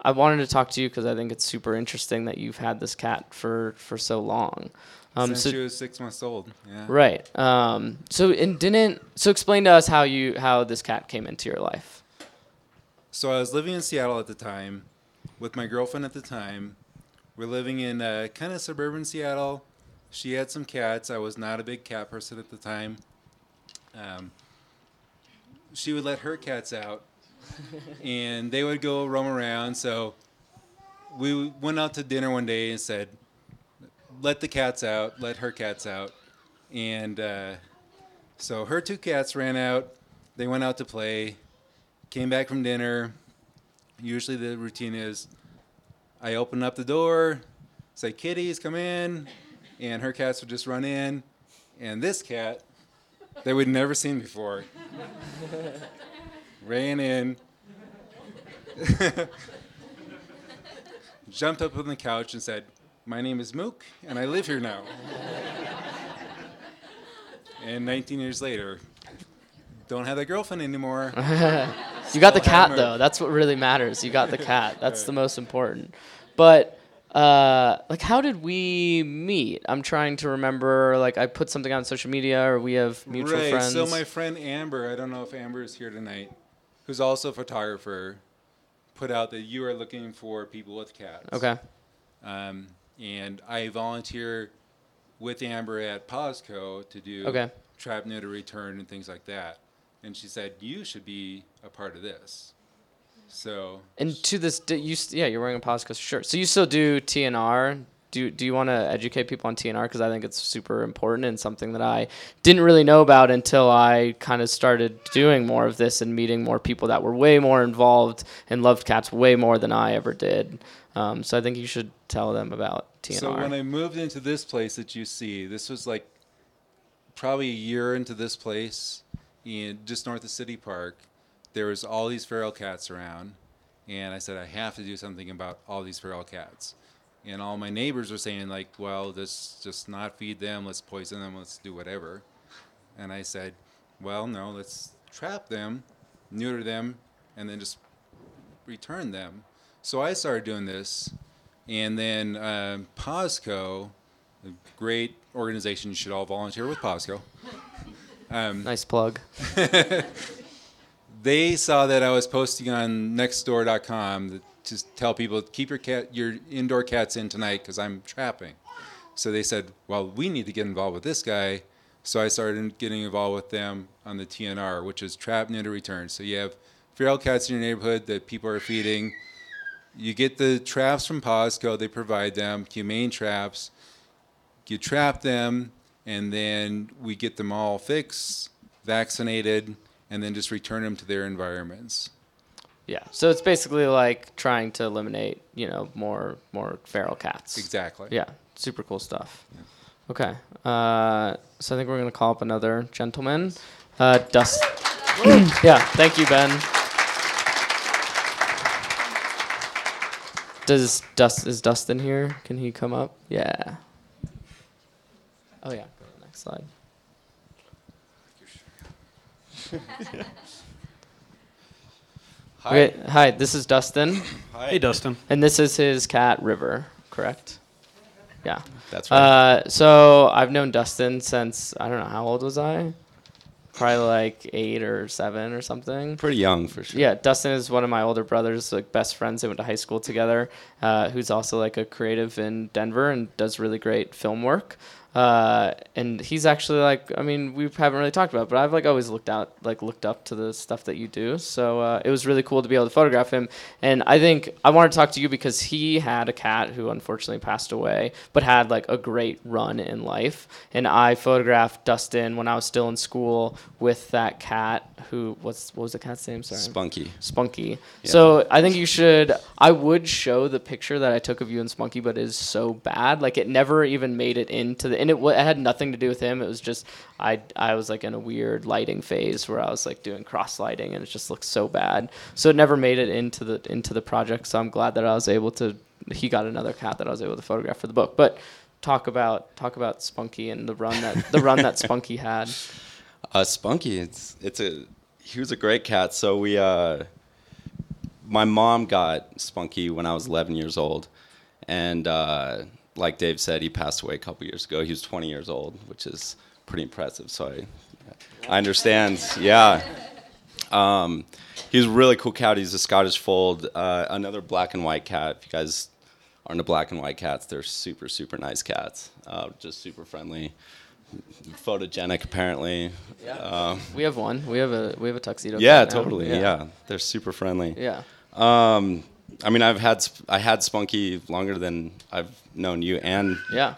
I wanted to talk to you because I think it's super interesting that you've had this cat for for so long. Um, Since so she was six months old. Yeah. right. Um, so and didn't so explain to us how you how this cat came into your life. So I was living in Seattle at the time with my girlfriend at the time. We're living in uh, kind of suburban Seattle. She had some cats. I was not a big cat person at the time. Um, she would let her cats out, and they would go roam around. So we went out to dinner one day and said, "Let the cats out. Let her cats out." And uh, so her two cats ran out. They went out to play came back from dinner. Usually the routine is I open up the door, say, kitties, come in. And her cats would just run in. And this cat, that we'd never seen before, ran in, jumped up on the couch and said, My name is Mook, and I live here now. and 19 years later, don't have that girlfriend anymore. You got the cat though. That's what really matters. You got the cat. That's the most important. But uh, like, how did we meet? I'm trying to remember. Like, I put something on social media, or we have mutual right. friends. So my friend Amber, I don't know if Amber is here tonight, who's also a photographer, put out that you are looking for people with cats. okay. Um, and I volunteer with Amber at PawsCo to do Okay. trap neuter return and things like that. And she said you should be a part of this. So And to this, you yeah, you're wearing a podcast shirt. So you still do TNR. Do do you want to educate people on TNR? Because I think it's super important and something that I didn't really know about until I kind of started doing more of this and meeting more people that were way more involved and loved cats way more than I ever did. Um, so I think you should tell them about TNR. So when I moved into this place that you see, this was like probably a year into this place, in just north of City Park. There was all these feral cats around, and I said I have to do something about all these feral cats. And all my neighbors were saying like, "Well, let's just not feed them. Let's poison them. Let's do whatever." And I said, "Well, no. Let's trap them, neuter them, and then just return them." So I started doing this, and then um, PawsCo, a great organization, you should all volunteer with PawsCo. Um, nice plug. they saw that I was posting on Nextdoor.com to tell people keep your cat, your indoor cats in tonight because I'm trapping. So they said, well, we need to get involved with this guy. So I started getting involved with them on the TNR, which is Trap Neuter Return. So you have feral cats in your neighborhood that people are feeding. you get the traps from PawsCo. They provide them, humane traps. You trap them, and then we get them all fixed, vaccinated, and then just return them to their environments. Yeah. So it's basically like trying to eliminate, you know, more more feral cats. Exactly. Yeah. Super cool stuff. Okay. Uh, so I think we're gonna call up another gentleman. Uh, Dust. yeah. Thank you, Ben. Does Dust is Dustin here? Can he come up? Yeah. Oh yeah. Go to the next slide. Hi. Okay, hi, this is Dustin. Hey, Dustin. And this is his cat, River, correct? Yeah. That's right. Uh, so I've known Dustin since, I don't know, how old was I? Probably like eight or seven or something. Pretty young for sure. Yeah, Dustin is one of my older brothers, like best friends. They went to high school together. Uh, who's also like a creative in Denver and does really great film work. Uh, and he's actually like, I mean, we haven't really talked about, it, but I've like always looked out, like looked up to the stuff that you do. So uh, it was really cool to be able to photograph him. And I think I wanted to talk to you because he had a cat who unfortunately passed away, but had like a great run in life. And I photographed Dustin when I was still in school with that cat who what's what was the cat's name? Sorry, Spunky. Spunky. So I think you should. I would show the picture that I took of you and Spunky, but it is so bad. Like it never even made it into the. And it, wa- it had nothing to do with him. It was just I. I was like in a weird lighting phase where I was like doing cross lighting, and it just looked so bad. So it never made it into the into the project. So I'm glad that I was able to. He got another cat that I was able to photograph for the book, but. Talk about talk about Spunky and the run that the run that Spunky had. Uh, Spunky, it's it's a he was a great cat. So we uh, my mom got Spunky when I was 11 years old, and uh, like Dave said, he passed away a couple years ago. He was 20 years old, which is pretty impressive. So I I understand. Yeah. Um, he was a really cool cat. He's a Scottish fold, uh, another black and white cat. If you guys aren't into black and white cats, they're super, super nice cats. Uh, just super friendly, photogenic apparently. Um, We have one. We have a we have a tuxedo. yeah, totally. Yeah. they're super friendly. Yeah. Um, I mean, I've had I had Spunky longer than I've known you and Yeah.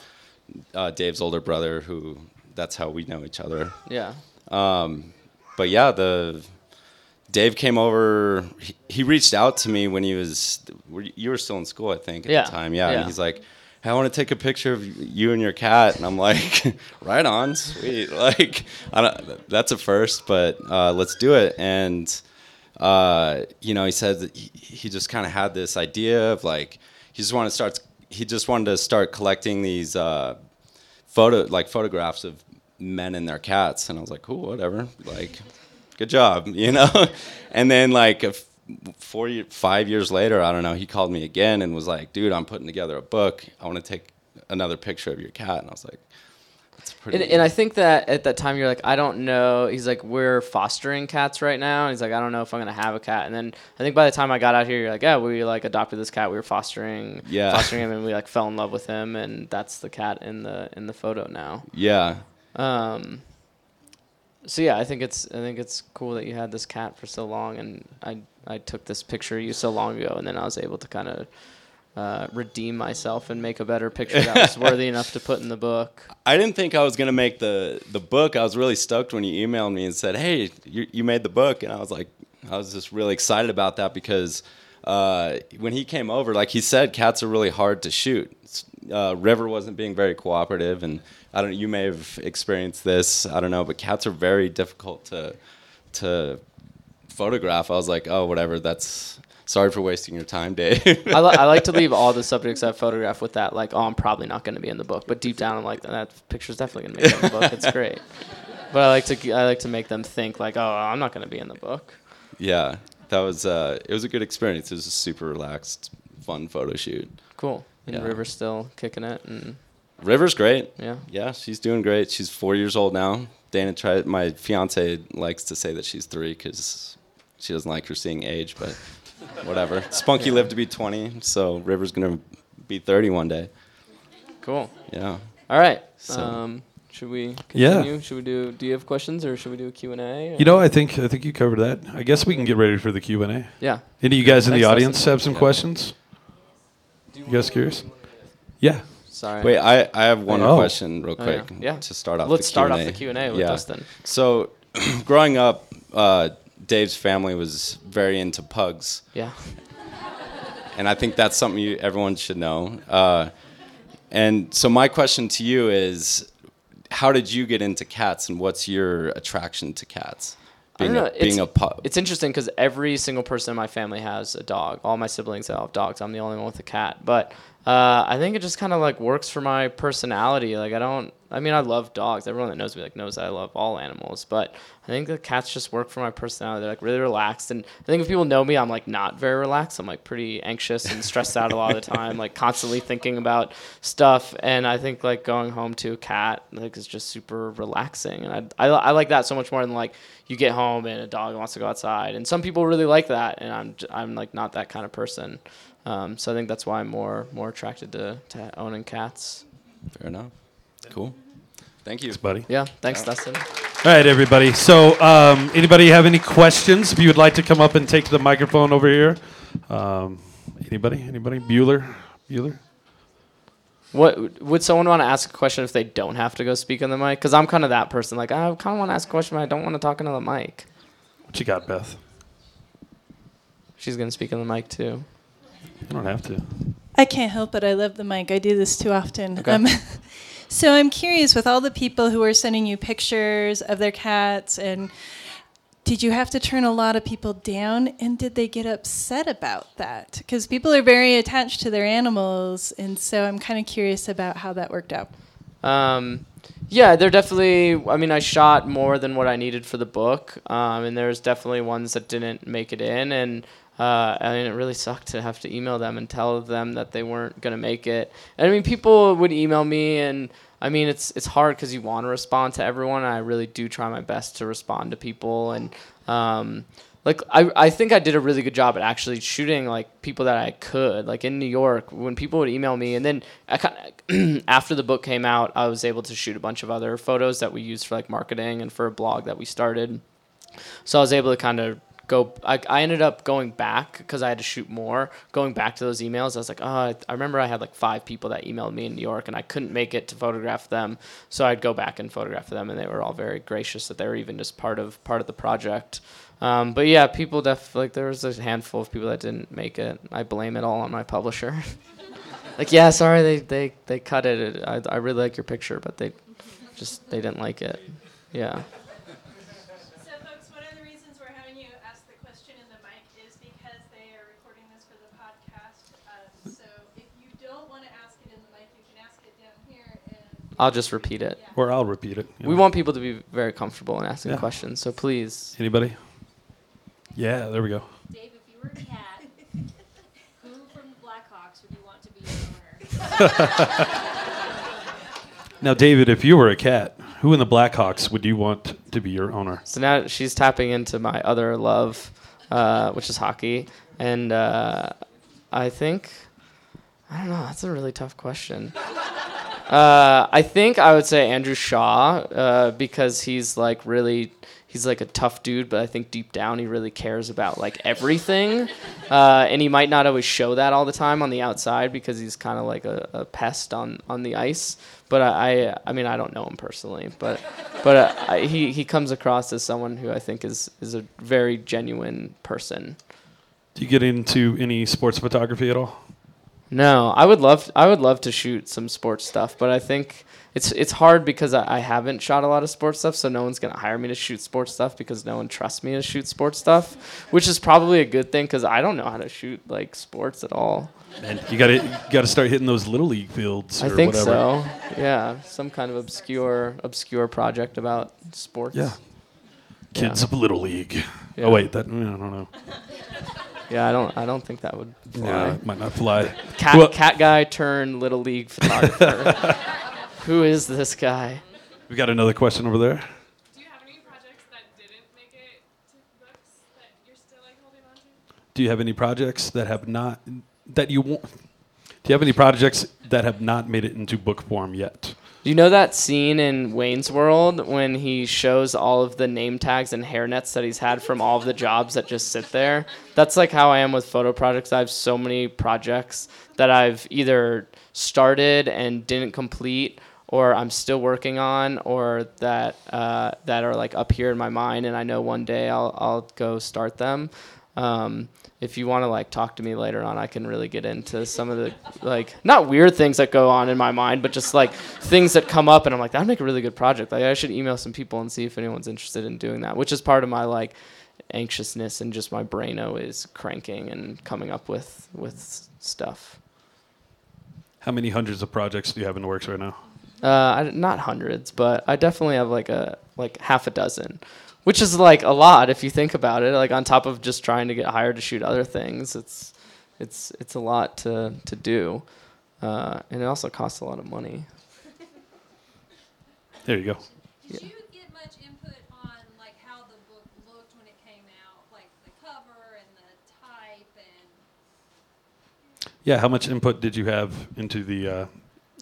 uh, Dave's older brother, who that's how we know each other. Yeah. Um, but yeah, the Dave came over. He, he reached out to me when he was. you- were still in school, I think, at Yeah, the time. Yeah, yeah. and he's like, "Hey, "I want to take a picture of you and your cat," and I'm like, "Right on, sweet." Like, I don't, that's a first, but uh, let's do it. And uh, you know, he said he, he just kind of had this idea of like he just wanted to start. He just wanted to start collecting these uh, photo like photographs of men and their cats, and I was like, cool, whatever. Like, good job, you know. and then like four, five years later, I don't know, he called me again and was like, dude, I'm putting together a book. I want to take another picture of your cat, and I was like, pretty. And, and I think that at that time you're like, I don't know. He's like, we're fostering cats right now. And he's like, I don't know if I'm gonna have a cat. And then I think by the time I got out here, you're like, yeah, we like adopted this cat. We were fostering, Yeah. fostering him, and we like fell in love with him. And that's the cat in the in the photo now. yeah, Um, so yeah, I think it's I think it's cool that you had this cat for so long, and I I took this picture of you so long ago, and then I was able to kind of uh, redeem myself and make a better picture that was worthy enough to put in the book. I didn't think I was gonna make the the book. I was really stoked when you emailed me and said, "Hey, you, you made the book," and I was like, I was just really excited about that because uh, when he came over, like he said, cats are really hard to shoot. Uh, River wasn't being very cooperative, and I don't. Know you may have experienced this. I don't know, but cats are very difficult to to photograph. I was like, oh, whatever. That's sorry for wasting your time, Dave. I, li- I like to leave all the subjects I've photographed with that, like, oh, I'm probably not going to be in the book, but deep down, I'm like, that picture's definitely going to be in the book. It's great. But I like to I like to make them think like, oh, I'm not going to be in the book. yeah, that was uh, it was a good experience. It was a super relaxed, fun photo shoot. Cool. And Yeah. River's still kicking it, and River's great. Yeah. Yeah, she's doing great. She's four years old now. Dana tried. My fiance likes to say that she's three because she doesn't like her seeing age, but whatever. Spunky lived to be 20, so River's gonna be 30 one day. cool. Yeah. All right. So- Um, should we continue? Yeah. Should we do? Do you have questions, or should we do a Q and A? You know, I think I think you covered that. I guess we can get ready for the Q and A. Yeah. Any of you guys in the audience have some questions? You guys curious? Yeah. Sorry. Wait, I, I have one Oh. question real Oh, quick. yeah. Yeah. To start off Let's the start off Q&A. the Q&A with Dustin. So, growing up, uh, Dave's family was very into pugs. Yeah. And I think that's something you, everyone should know. Uh, and so my question to you is, how did you get into cats, and what's your attraction to cats? Being a, being it's, a pug. It's interesting because every single person in my family has a dog. All my siblings have dogs. I'm the only one with a cat. But uh, I think it just kind of like works for my personality. Like I don't. I mean, I love dogs. Everyone that knows me like knows I love all animals. But I think the cats just work for my personality. They're like really relaxed. And I think if people know me, I'm like not very relaxed. I'm like pretty anxious and stressed out a lot of the time. Like constantly thinking about stuff. And I think like going home to a cat like is just super relaxing. And I, I, I like that so much more than like you get home and a dog wants to go outside. And some people really like that, and I'm I'm like not that kind of person. Um, so I think that's why I'm more more attracted to, to owning cats. Fair enough. Cool. Thank you. buddy. Yeah, thanks, Dustin. All right, everybody. So, um, anybody have any questions? If you would like to come up and take the microphone over here, um, anybody? Anybody? Bueller? Bueller? What would someone want to ask a question if they don't have to go speak on the mic? Because I'm kind of that person. Like I kind of want to ask a question, but I don't want to talk into the mic. What you got, Beth? She's gonna speak on the mic too. You don't have to. I can't help it. I love the mic. I do this too often. Okay. Um, so I'm curious with all the people who are sending you pictures of their cats, and did you have to turn a lot of people down? And did they get upset about that? Because people are very attached to their animals, and so I'm kind of curious about how that worked out. Um, yeah, they're definitely. I mean, I shot more than what I needed for the book, um, and there's definitely ones that didn't make it in, and uh, mean, it really sucked to have to email them and tell them that they weren't gonna make it. And I mean, people would email me, and I mean, it's it's hard because you want to respond to everyone. And I really do try my best to respond to people, and um, like I, I think I did a really good job at actually shooting like people that I could like in New York when people would email me and then I kind after the book came out I was able to shoot a bunch of other photos that we used for like marketing and for a blog that we started so I was able to kind of go I, I ended up going back because I had to shoot more. Going back to those emails I was like oh I, I remember I had like five people that emailed me in New York and I couldn't make it to photograph them. So I'd go back and photograph them and they were all very gracious that they were even just part of part of the project. Um, but yeah people def like there was a handful of people that didn't make it. I blame it all on my publisher. Like yeah sorry they they, they cut it I, I really like your picture but they just they didn't like it. Yeah So, folks, one of the reasons we're having you ask the question in the mic is because they are recording this for the podcast. Uh, so, if you don't want to ask it in the mic, you can ask it down here. And I'll just repeat it. Or I'll repeat it. We know. want people to be very comfortable in asking Yeah. questions, so please. Anybody? Yeah, there we go. Dave, if you were a cat, who from the Blackhawks would you want to be your owner? Now, David, if you were a cat, who in the Blackhawks would you want to be your owner? So now she's tapping into my other love, uh, which is hockey, and uh, I think I don't know. That's a really tough question. Uh, I think I would say Andrew Shaw uh, because he's like really he's like a tough dude, but I think deep down he really cares about like everything, uh, and he might not always show that all the time on the outside because he's kind of like a, a pest on, on the ice. But I, I I mean I don't know him personally, but but uh, I, he he comes across as someone who I think is is a very genuine person. Do you get into any sports photography at all? No, I would love I would love to shoot some sports stuff, but I think it's it's hard because I, I haven't shot a lot of sports stuff, so no one's gonna hire me to shoot sports stuff because no one trusts me to shoot sports stuff, which is probably a good thing because I don't know how to shoot like sports at all. And you got to got to start hitting those little league fields. Or I think whatever. so. Yeah, some kind of obscure obscure project about sports. Yeah. Kids Yeah. of Little League. Yeah. Oh wait, that I don't know. Yeah, I don't I don't think that would fly. Yeah, it might not fly. Cat Well- cat guy turned little league photographer. Who is this guy? We got another question over there. Do you have any projects that didn't make it to books that you're still like holding on to? Do you have not that you want Do you have any projects that have not made it into book form yet? Do you know that scene in Wayne's World when he shows all of the name tags and hairnets that he's had from all of the jobs that just sit there? That's like how I am with photo projects. I have so many projects that I've either started and didn't complete, or I'm still working on, or that uh, that are like up here in my mind, and I know one day I'll I'll go start them. Um, if you want to like talk to me later on, I can really get into some of the like not weird things that go on in my mind, but just like things that come up, and I'm like, that'd make a really good project. Like I should email some people and see if anyone's interested in doing that, which is part of my like anxiousness and just my brain is cranking and coming up with with stuff. How many hundreds of projects do you have in the works right now? Uh, I, not hundreds, but I definitely have like a like half a dozen, which is like a lot if you think about it. Like on top of just trying to get hired to shoot other things, it's it's it's a lot to to do, uh, and it also costs a lot of money. There you go. Did you get much input on like how the book looked when it came out, like the cover and the type and Yeah, how much input did you have into the uh,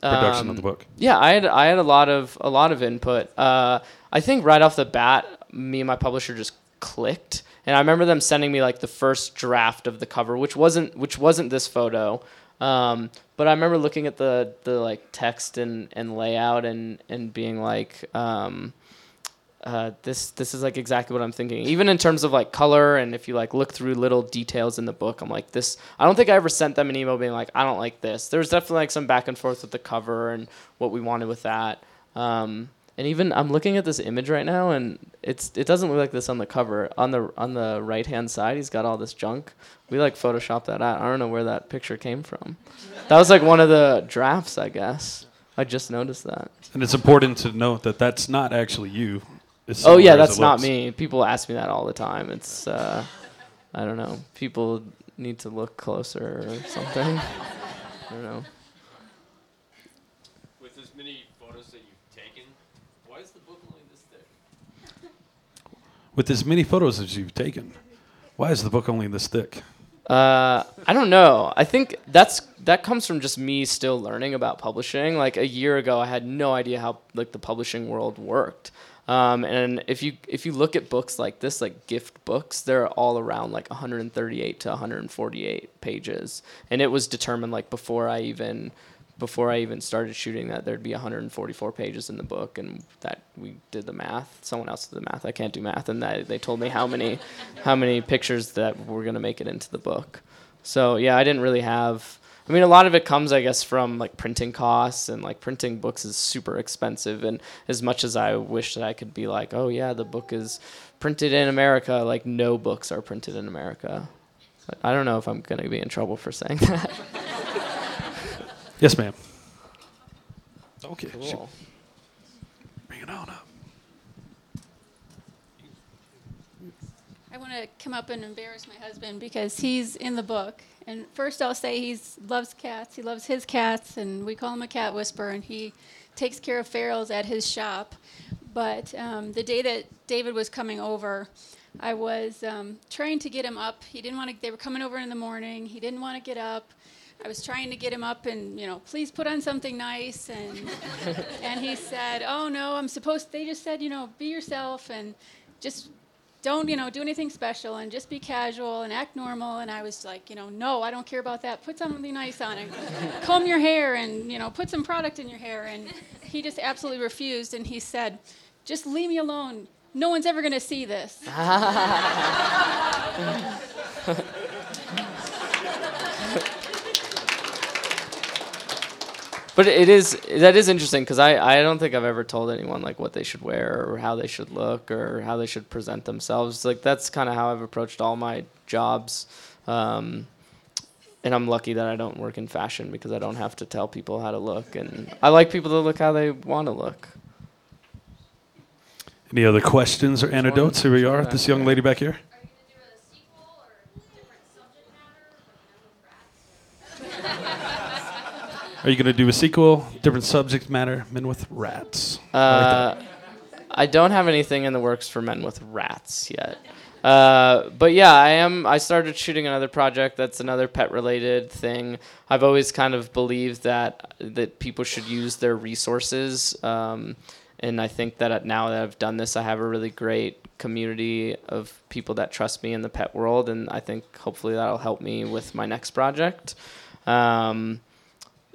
production of the Um, book? Yeah, I had I had a lot of a lot of input. Uh, I think right off the bat, me and my publisher just clicked, and I remember them sending me like the first draft of the cover, which wasn't which wasn't this photo. Um, but I remember looking at the the like text and, and layout and and being like, um, uh, this this is like exactly what I'm thinking. Even in terms of like color and if you like look through little details in the book, I'm like this. I don't think I ever sent them an email being like, I don't like this. There's definitely like some back and forth with the cover and what we wanted with that. Um, and even I'm looking at this image right now, and it's it doesn't look like this on the cover. On the on the right hand side, he's got all this junk. We like photoshopped that out. I don't know where that picture came from. That was like one of the drafts, I guess. I just noticed that. And it's important to note that that's not actually you. Oh yeah, that's not me. People ask me that all the time. It's uh, I don't know. People need to look closer or something. I don't know. With as many photos that you've taken, why is the book only this thick? With as many photos as you've taken, why is the book only this thick? Uh, I don't know. I think that's that comes from just me still learning about publishing. Like a year ago, I had no idea how like the publishing world worked. Um, and if you if you look at books like this, like gift books, they're all around like 138 to 148 pages, and it was determined like before I even before I even started shooting that there'd be 144 pages in the book, and that we did the math. Someone else did the math. I can't do math, and that, they told me how many how many pictures that were gonna make it into the book. So yeah, I didn't really have. I mean, a lot of it comes, I guess, from like printing costs and like printing books is super expensive. And as much as I wish that I could be like, oh yeah, the book is printed in America, like no books are printed in America. But I don't know if I'm gonna be in trouble for saying that. Yes, ma'am. Okay. shoot. Cool. Bring it on up. I want to come up and embarrass my husband because he's in the book. And first, I'll say he loves cats. He loves his cats, and we call him a cat whisperer. And he takes care of ferals at his shop. But um, the day that David was coming over, I was um, trying to get him up. He didn't want to. They were coming over in the morning. He didn't want to get up. I was trying to get him up and you know, please put on something nice. And and he said, "Oh no, I'm supposed." They just said, you know, be yourself and just don't you know do anything special and just be casual and act normal and i was like you know no i don't care about that put something nice on and comb your hair and you know put some product in your hair and he just absolutely refused and he said just leave me alone no one's ever going to see this But it is that is interesting because I, I don't think I've ever told anyone like what they should wear or how they should look or how they should present themselves. Like that's kind of how I've approached all my jobs, um, and I'm lucky that I don't work in fashion because I don't have to tell people how to look, and I like people to look how they want to look. Any other questions or anecdotes? Here we are, this young lady back here. Are you going to do a sequel, different subject matter, Men with Rats? Uh, I don't have anything in the works for Men with Rats yet. Uh, but yeah, I am. I started shooting another project. That's another pet related thing. I've always kind of believed that that people should use their resources. Um, and I think that now that I've done this, I have a really great community of people that trust me in the pet world, and I think hopefully that'll help me with my next project. Um,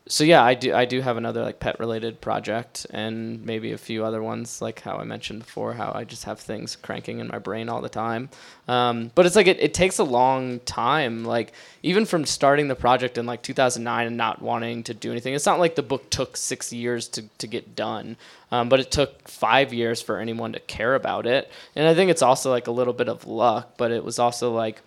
so yeah, I do I do have another like pet related project and maybe a few other ones like how I mentioned before how I just have things cranking in my brain all the time. Um, but it's like it, it takes a long time like even from starting the project in like 2009 and not wanting to do anything. It's not like the book took 6 years to to get done. Um, but it took 5 years for anyone to care about it. And I think it's also like a little bit of luck, but it was also like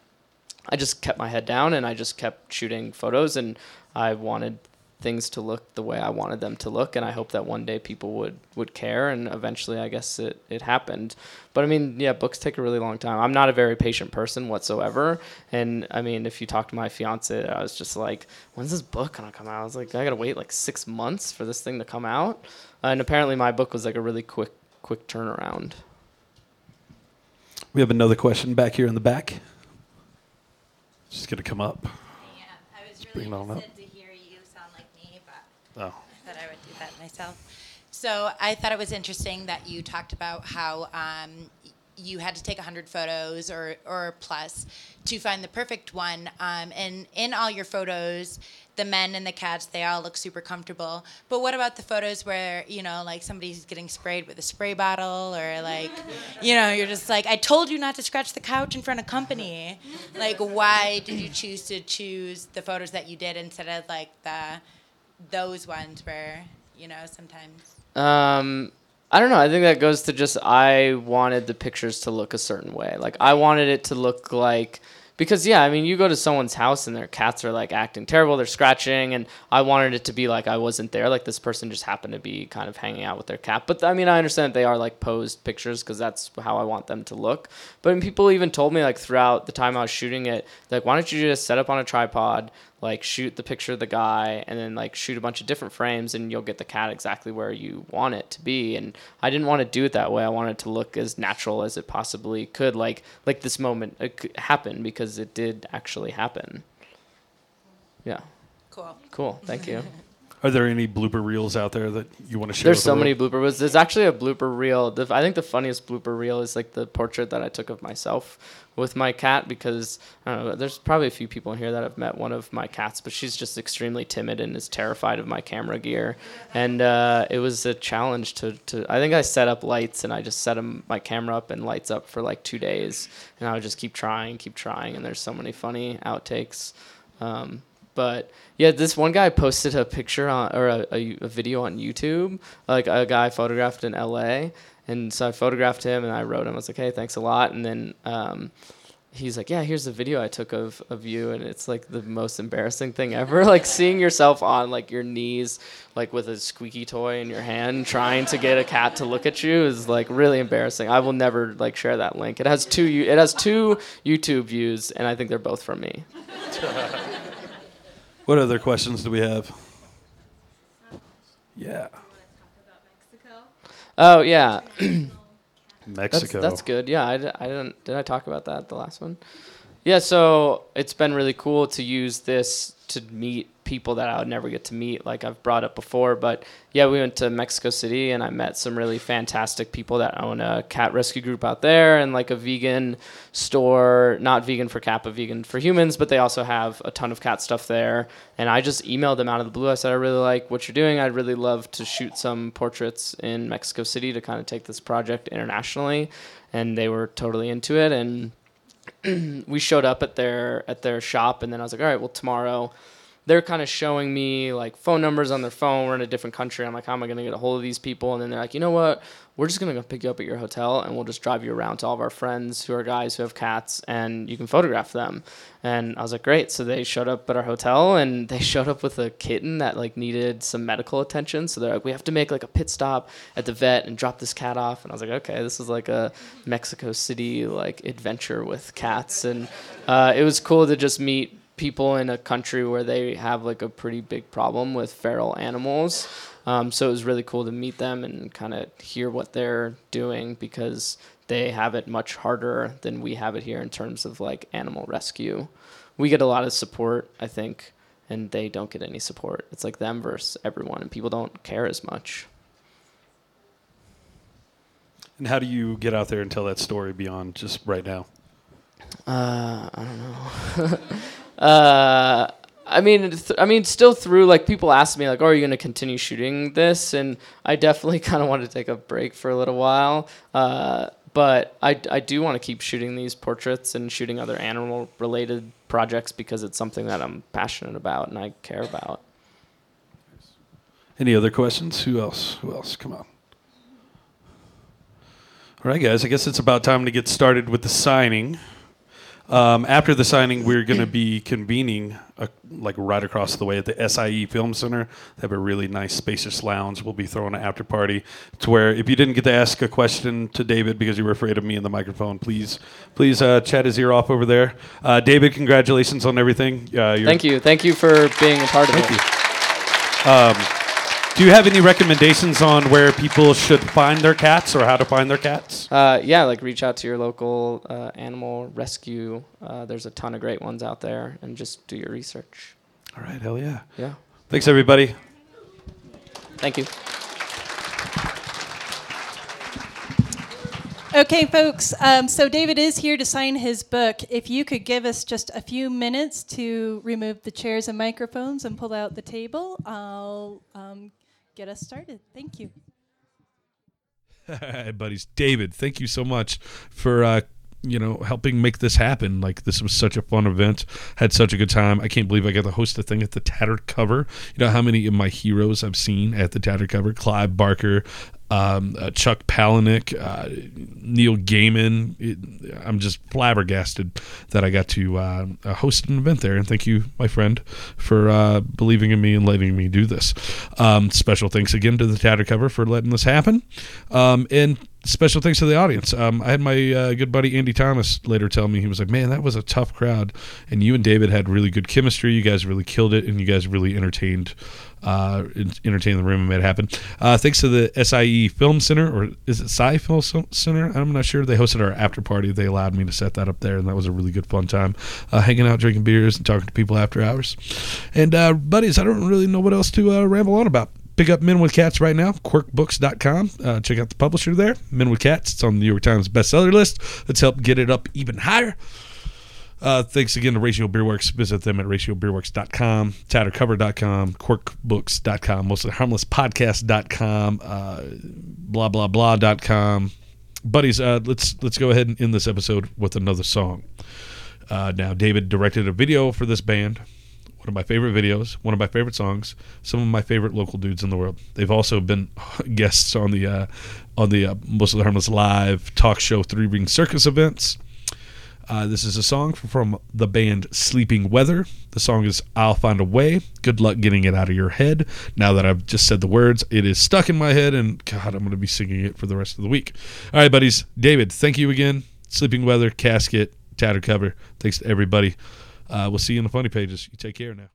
I just kept my head down and I just kept shooting photos and I wanted things to look the way I wanted them to look and I hope that one day people would would care and eventually I guess it it happened. But I mean, yeah, books take a really long time. I'm not a very patient person whatsoever and I mean, if you talk to my fiance, I was just like, when's this book going to come out? I was like, I got to wait like 6 months for this thing to come out. and apparently my book was like a really quick quick turnaround. We have another question back here in the back. Just gonna come up. I was bring it on up. interested to hear you sound like me, but Oh. I thought I would do that myself. So I thought it was interesting that you talked about how um, you had to take 100 photos or, or plus to find the perfect one. Um, and in all your photos, the men and the cats, they all look super comfortable. But what about the photos where, you know, like somebody's getting sprayed with a spray bottle or like, you know, you're just like, I told you not to scratch the couch in front of company. Like, why did you choose to choose the photos that you did instead of like the, those ones where, you know, sometimes. Um, I don't know. I think that goes to just I wanted the pictures to look a certain way. Like I wanted it to look like because yeah, I mean, you go to someone's house and their cats are like acting terrible, they're scratching, and I wanted it to be like I wasn't there. Like this person just happened to be kind of hanging out with their cat. But I mean, I understand that they are like posed pictures because that's how I want them to look. But people even told me like throughout the time I was shooting it, like why don't you just set up on a tripod, like shoot the picture of the guy, and then like shoot a bunch of different frames, and you'll get the cat exactly where you want it to be. And I didn't want to do it that way. I wanted it to look as natural as it possibly could. Like like this moment uh, could happen because it did actually happen. Yeah. Cool. Cool. Thank you. Are there any blooper reels out there that you want to share? There's so many blooper reels. There's actually a blooper reel. The, I think the funniest blooper reel is like the portrait that I took of myself with my cat because I don't know. There's probably a few people in here that have met one of my cats, but she's just extremely timid and is terrified of my camera gear. And uh, it was a challenge to, to. I think I set up lights and I just set 'em- my camera up and lights up for like two days, and I would just keep trying, keep trying. And there's so many funny outtakes. Um, but yeah, this one guy posted a picture on or a, a, a video on YouTube, like a guy photographed in LA. And so I photographed him and I wrote him. I was like, hey, thanks a lot. And then um, he's like, yeah, here's the video I took of, of you. And it's like the most embarrassing thing ever. like seeing yourself on like your knees, like with a squeaky toy in your hand, trying to get a cat to look at you is like really embarrassing. I will never like share that link. It has two, it has two YouTube views and I think they're both from me. What other questions do we have? Yeah. Oh yeah. Mexico. That's, that's good. Yeah, I, I didn't. Did I talk about that the last one? Yeah. So it's been really cool to use this to meet people that I would never get to meet, like I've brought up before. But yeah, we went to Mexico City and I met some really fantastic people that own a cat rescue group out there and like a vegan store, not vegan for but vegan for humans. But they also have a ton of cat stuff there. And I just emailed them out of the blue. I said, I really like what you're doing. I'd really love to shoot some portraits in Mexico City to kind of take this project internationally. And they were totally into it. And we showed up at their at their shop and then I was like, all right, well tomorrow they're kind of showing me like phone numbers on their phone. We're in a different country. I'm like, how am I gonna get a hold of these people? And then they're like, you know what? We're just gonna go pick you up at your hotel and we'll just drive you around to all of our friends who are guys who have cats and you can photograph them. And I was like, great. So they showed up at our hotel and they showed up with a kitten that like needed some medical attention. So they're like, we have to make like a pit stop at the vet and drop this cat off. And I was like, okay, this is like a Mexico City like adventure with cats. And uh, it was cool to just meet people in a country where they have like a pretty big problem with feral animals. Um, so it was really cool to meet them and kind of hear what they're doing because they have it much harder than we have it here in terms of like animal rescue. We get a lot of support, I think, and they don't get any support. It's like them versus everyone, and people don't care as much. And how do you get out there and tell that story beyond just right now? Uh, I don't know. uh, I mean, th- I mean, still through like people ask me like, "Oh, are you going to continue shooting this?" And I definitely kind of want to take a break for a little while. Uh, but I, I do want to keep shooting these portraits and shooting other animal related projects because it's something that I'm passionate about and I care about. Any other questions? Who else? Who else? Come on. All right, guys. I guess it's about time to get started with the signing. Um, after the signing, we're going to be convening uh like right across the way at the Sie Film Center. They have a really nice, spacious lounge. We'll be throwing an after party to where if you didn't get to ask a question to David because you were afraid of me and the microphone, please, please uh, chat his ear off over there. Uh, David, congratulations on everything. Uh, you're- Thank you. Thank you for being a part of Thank it. you. Um, do you have any recommendations on where people should find their cats or how to find their cats? Uh, yeah, like reach out to your local uh, animal rescue. Uh, there's a ton of great ones out there, and just do your research. All right, hell yeah. Yeah. Thanks, everybody. Thank you. Okay, folks. Um, so David is here to sign his book. If you could give us just a few minutes to remove the chairs and microphones and pull out the table, I'll um, get us started. Thank you. Hey, buddies. David, thank you so much for uh, you know helping make this happen. Like this was such a fun event. Had such a good time. I can't believe I got to host a thing at the Tattered Cover. You know how many of my heroes I've seen at the Tattered Cover? Clive Barker. Um, uh, Chuck Palahniuk, uh, Neil Gaiman. It, I'm just flabbergasted that I got to uh, uh, host an event there. And thank you, my friend, for uh, believing in me and letting me do this. Um, special thanks again to the Tattered Cover for letting this happen. Um, and special thanks to the audience. Um, I had my uh, good buddy Andy Thomas later tell me he was like, "Man, that was a tough crowd, and you and David had really good chemistry. You guys really killed it, and you guys really entertained, uh, en- entertained the room and made it happen." Uh, thanks to the SIE Film Center, or is it SI Film Center? I'm not sure. They hosted our after party. They allowed me to set that up there, and that was a really good fun time, uh, hanging out, drinking beers, and talking to people after hours. And uh, buddies, I don't really know what else to uh, ramble on about. Pick up Men with Cats right now, quirkbooks.com. Uh, check out the publisher there, Men with Cats. It's on the New York Times bestseller list. Let's help get it up even higher. Uh, thanks again to Ratio Beerworks. Visit them at ratiobeerworks.com, tattercover.com, quirkbooks.com, mostly harmlesspodcast.com, uh, blah, blah, blah.com. Buddies, uh, let's let's go ahead and end this episode with another song. Uh, now, David directed a video for this band one of my favorite videos, one of my favorite songs, some of my favorite local dudes in the world. They've also been guests on the uh, on the uh, Mostly Harmless live talk show Three Ring Circus events. Uh, this is a song from the band Sleeping Weather. The song is I'll Find a Way. Good luck getting it out of your head. Now that I've just said the words, it is stuck in my head, and God, I'm going to be singing it for the rest of the week. All right, buddies. David, thank you again. Sleeping Weather, Casket, Tattered Cover. Thanks to everybody. Uh, we'll see you in the funny pages. You take care now.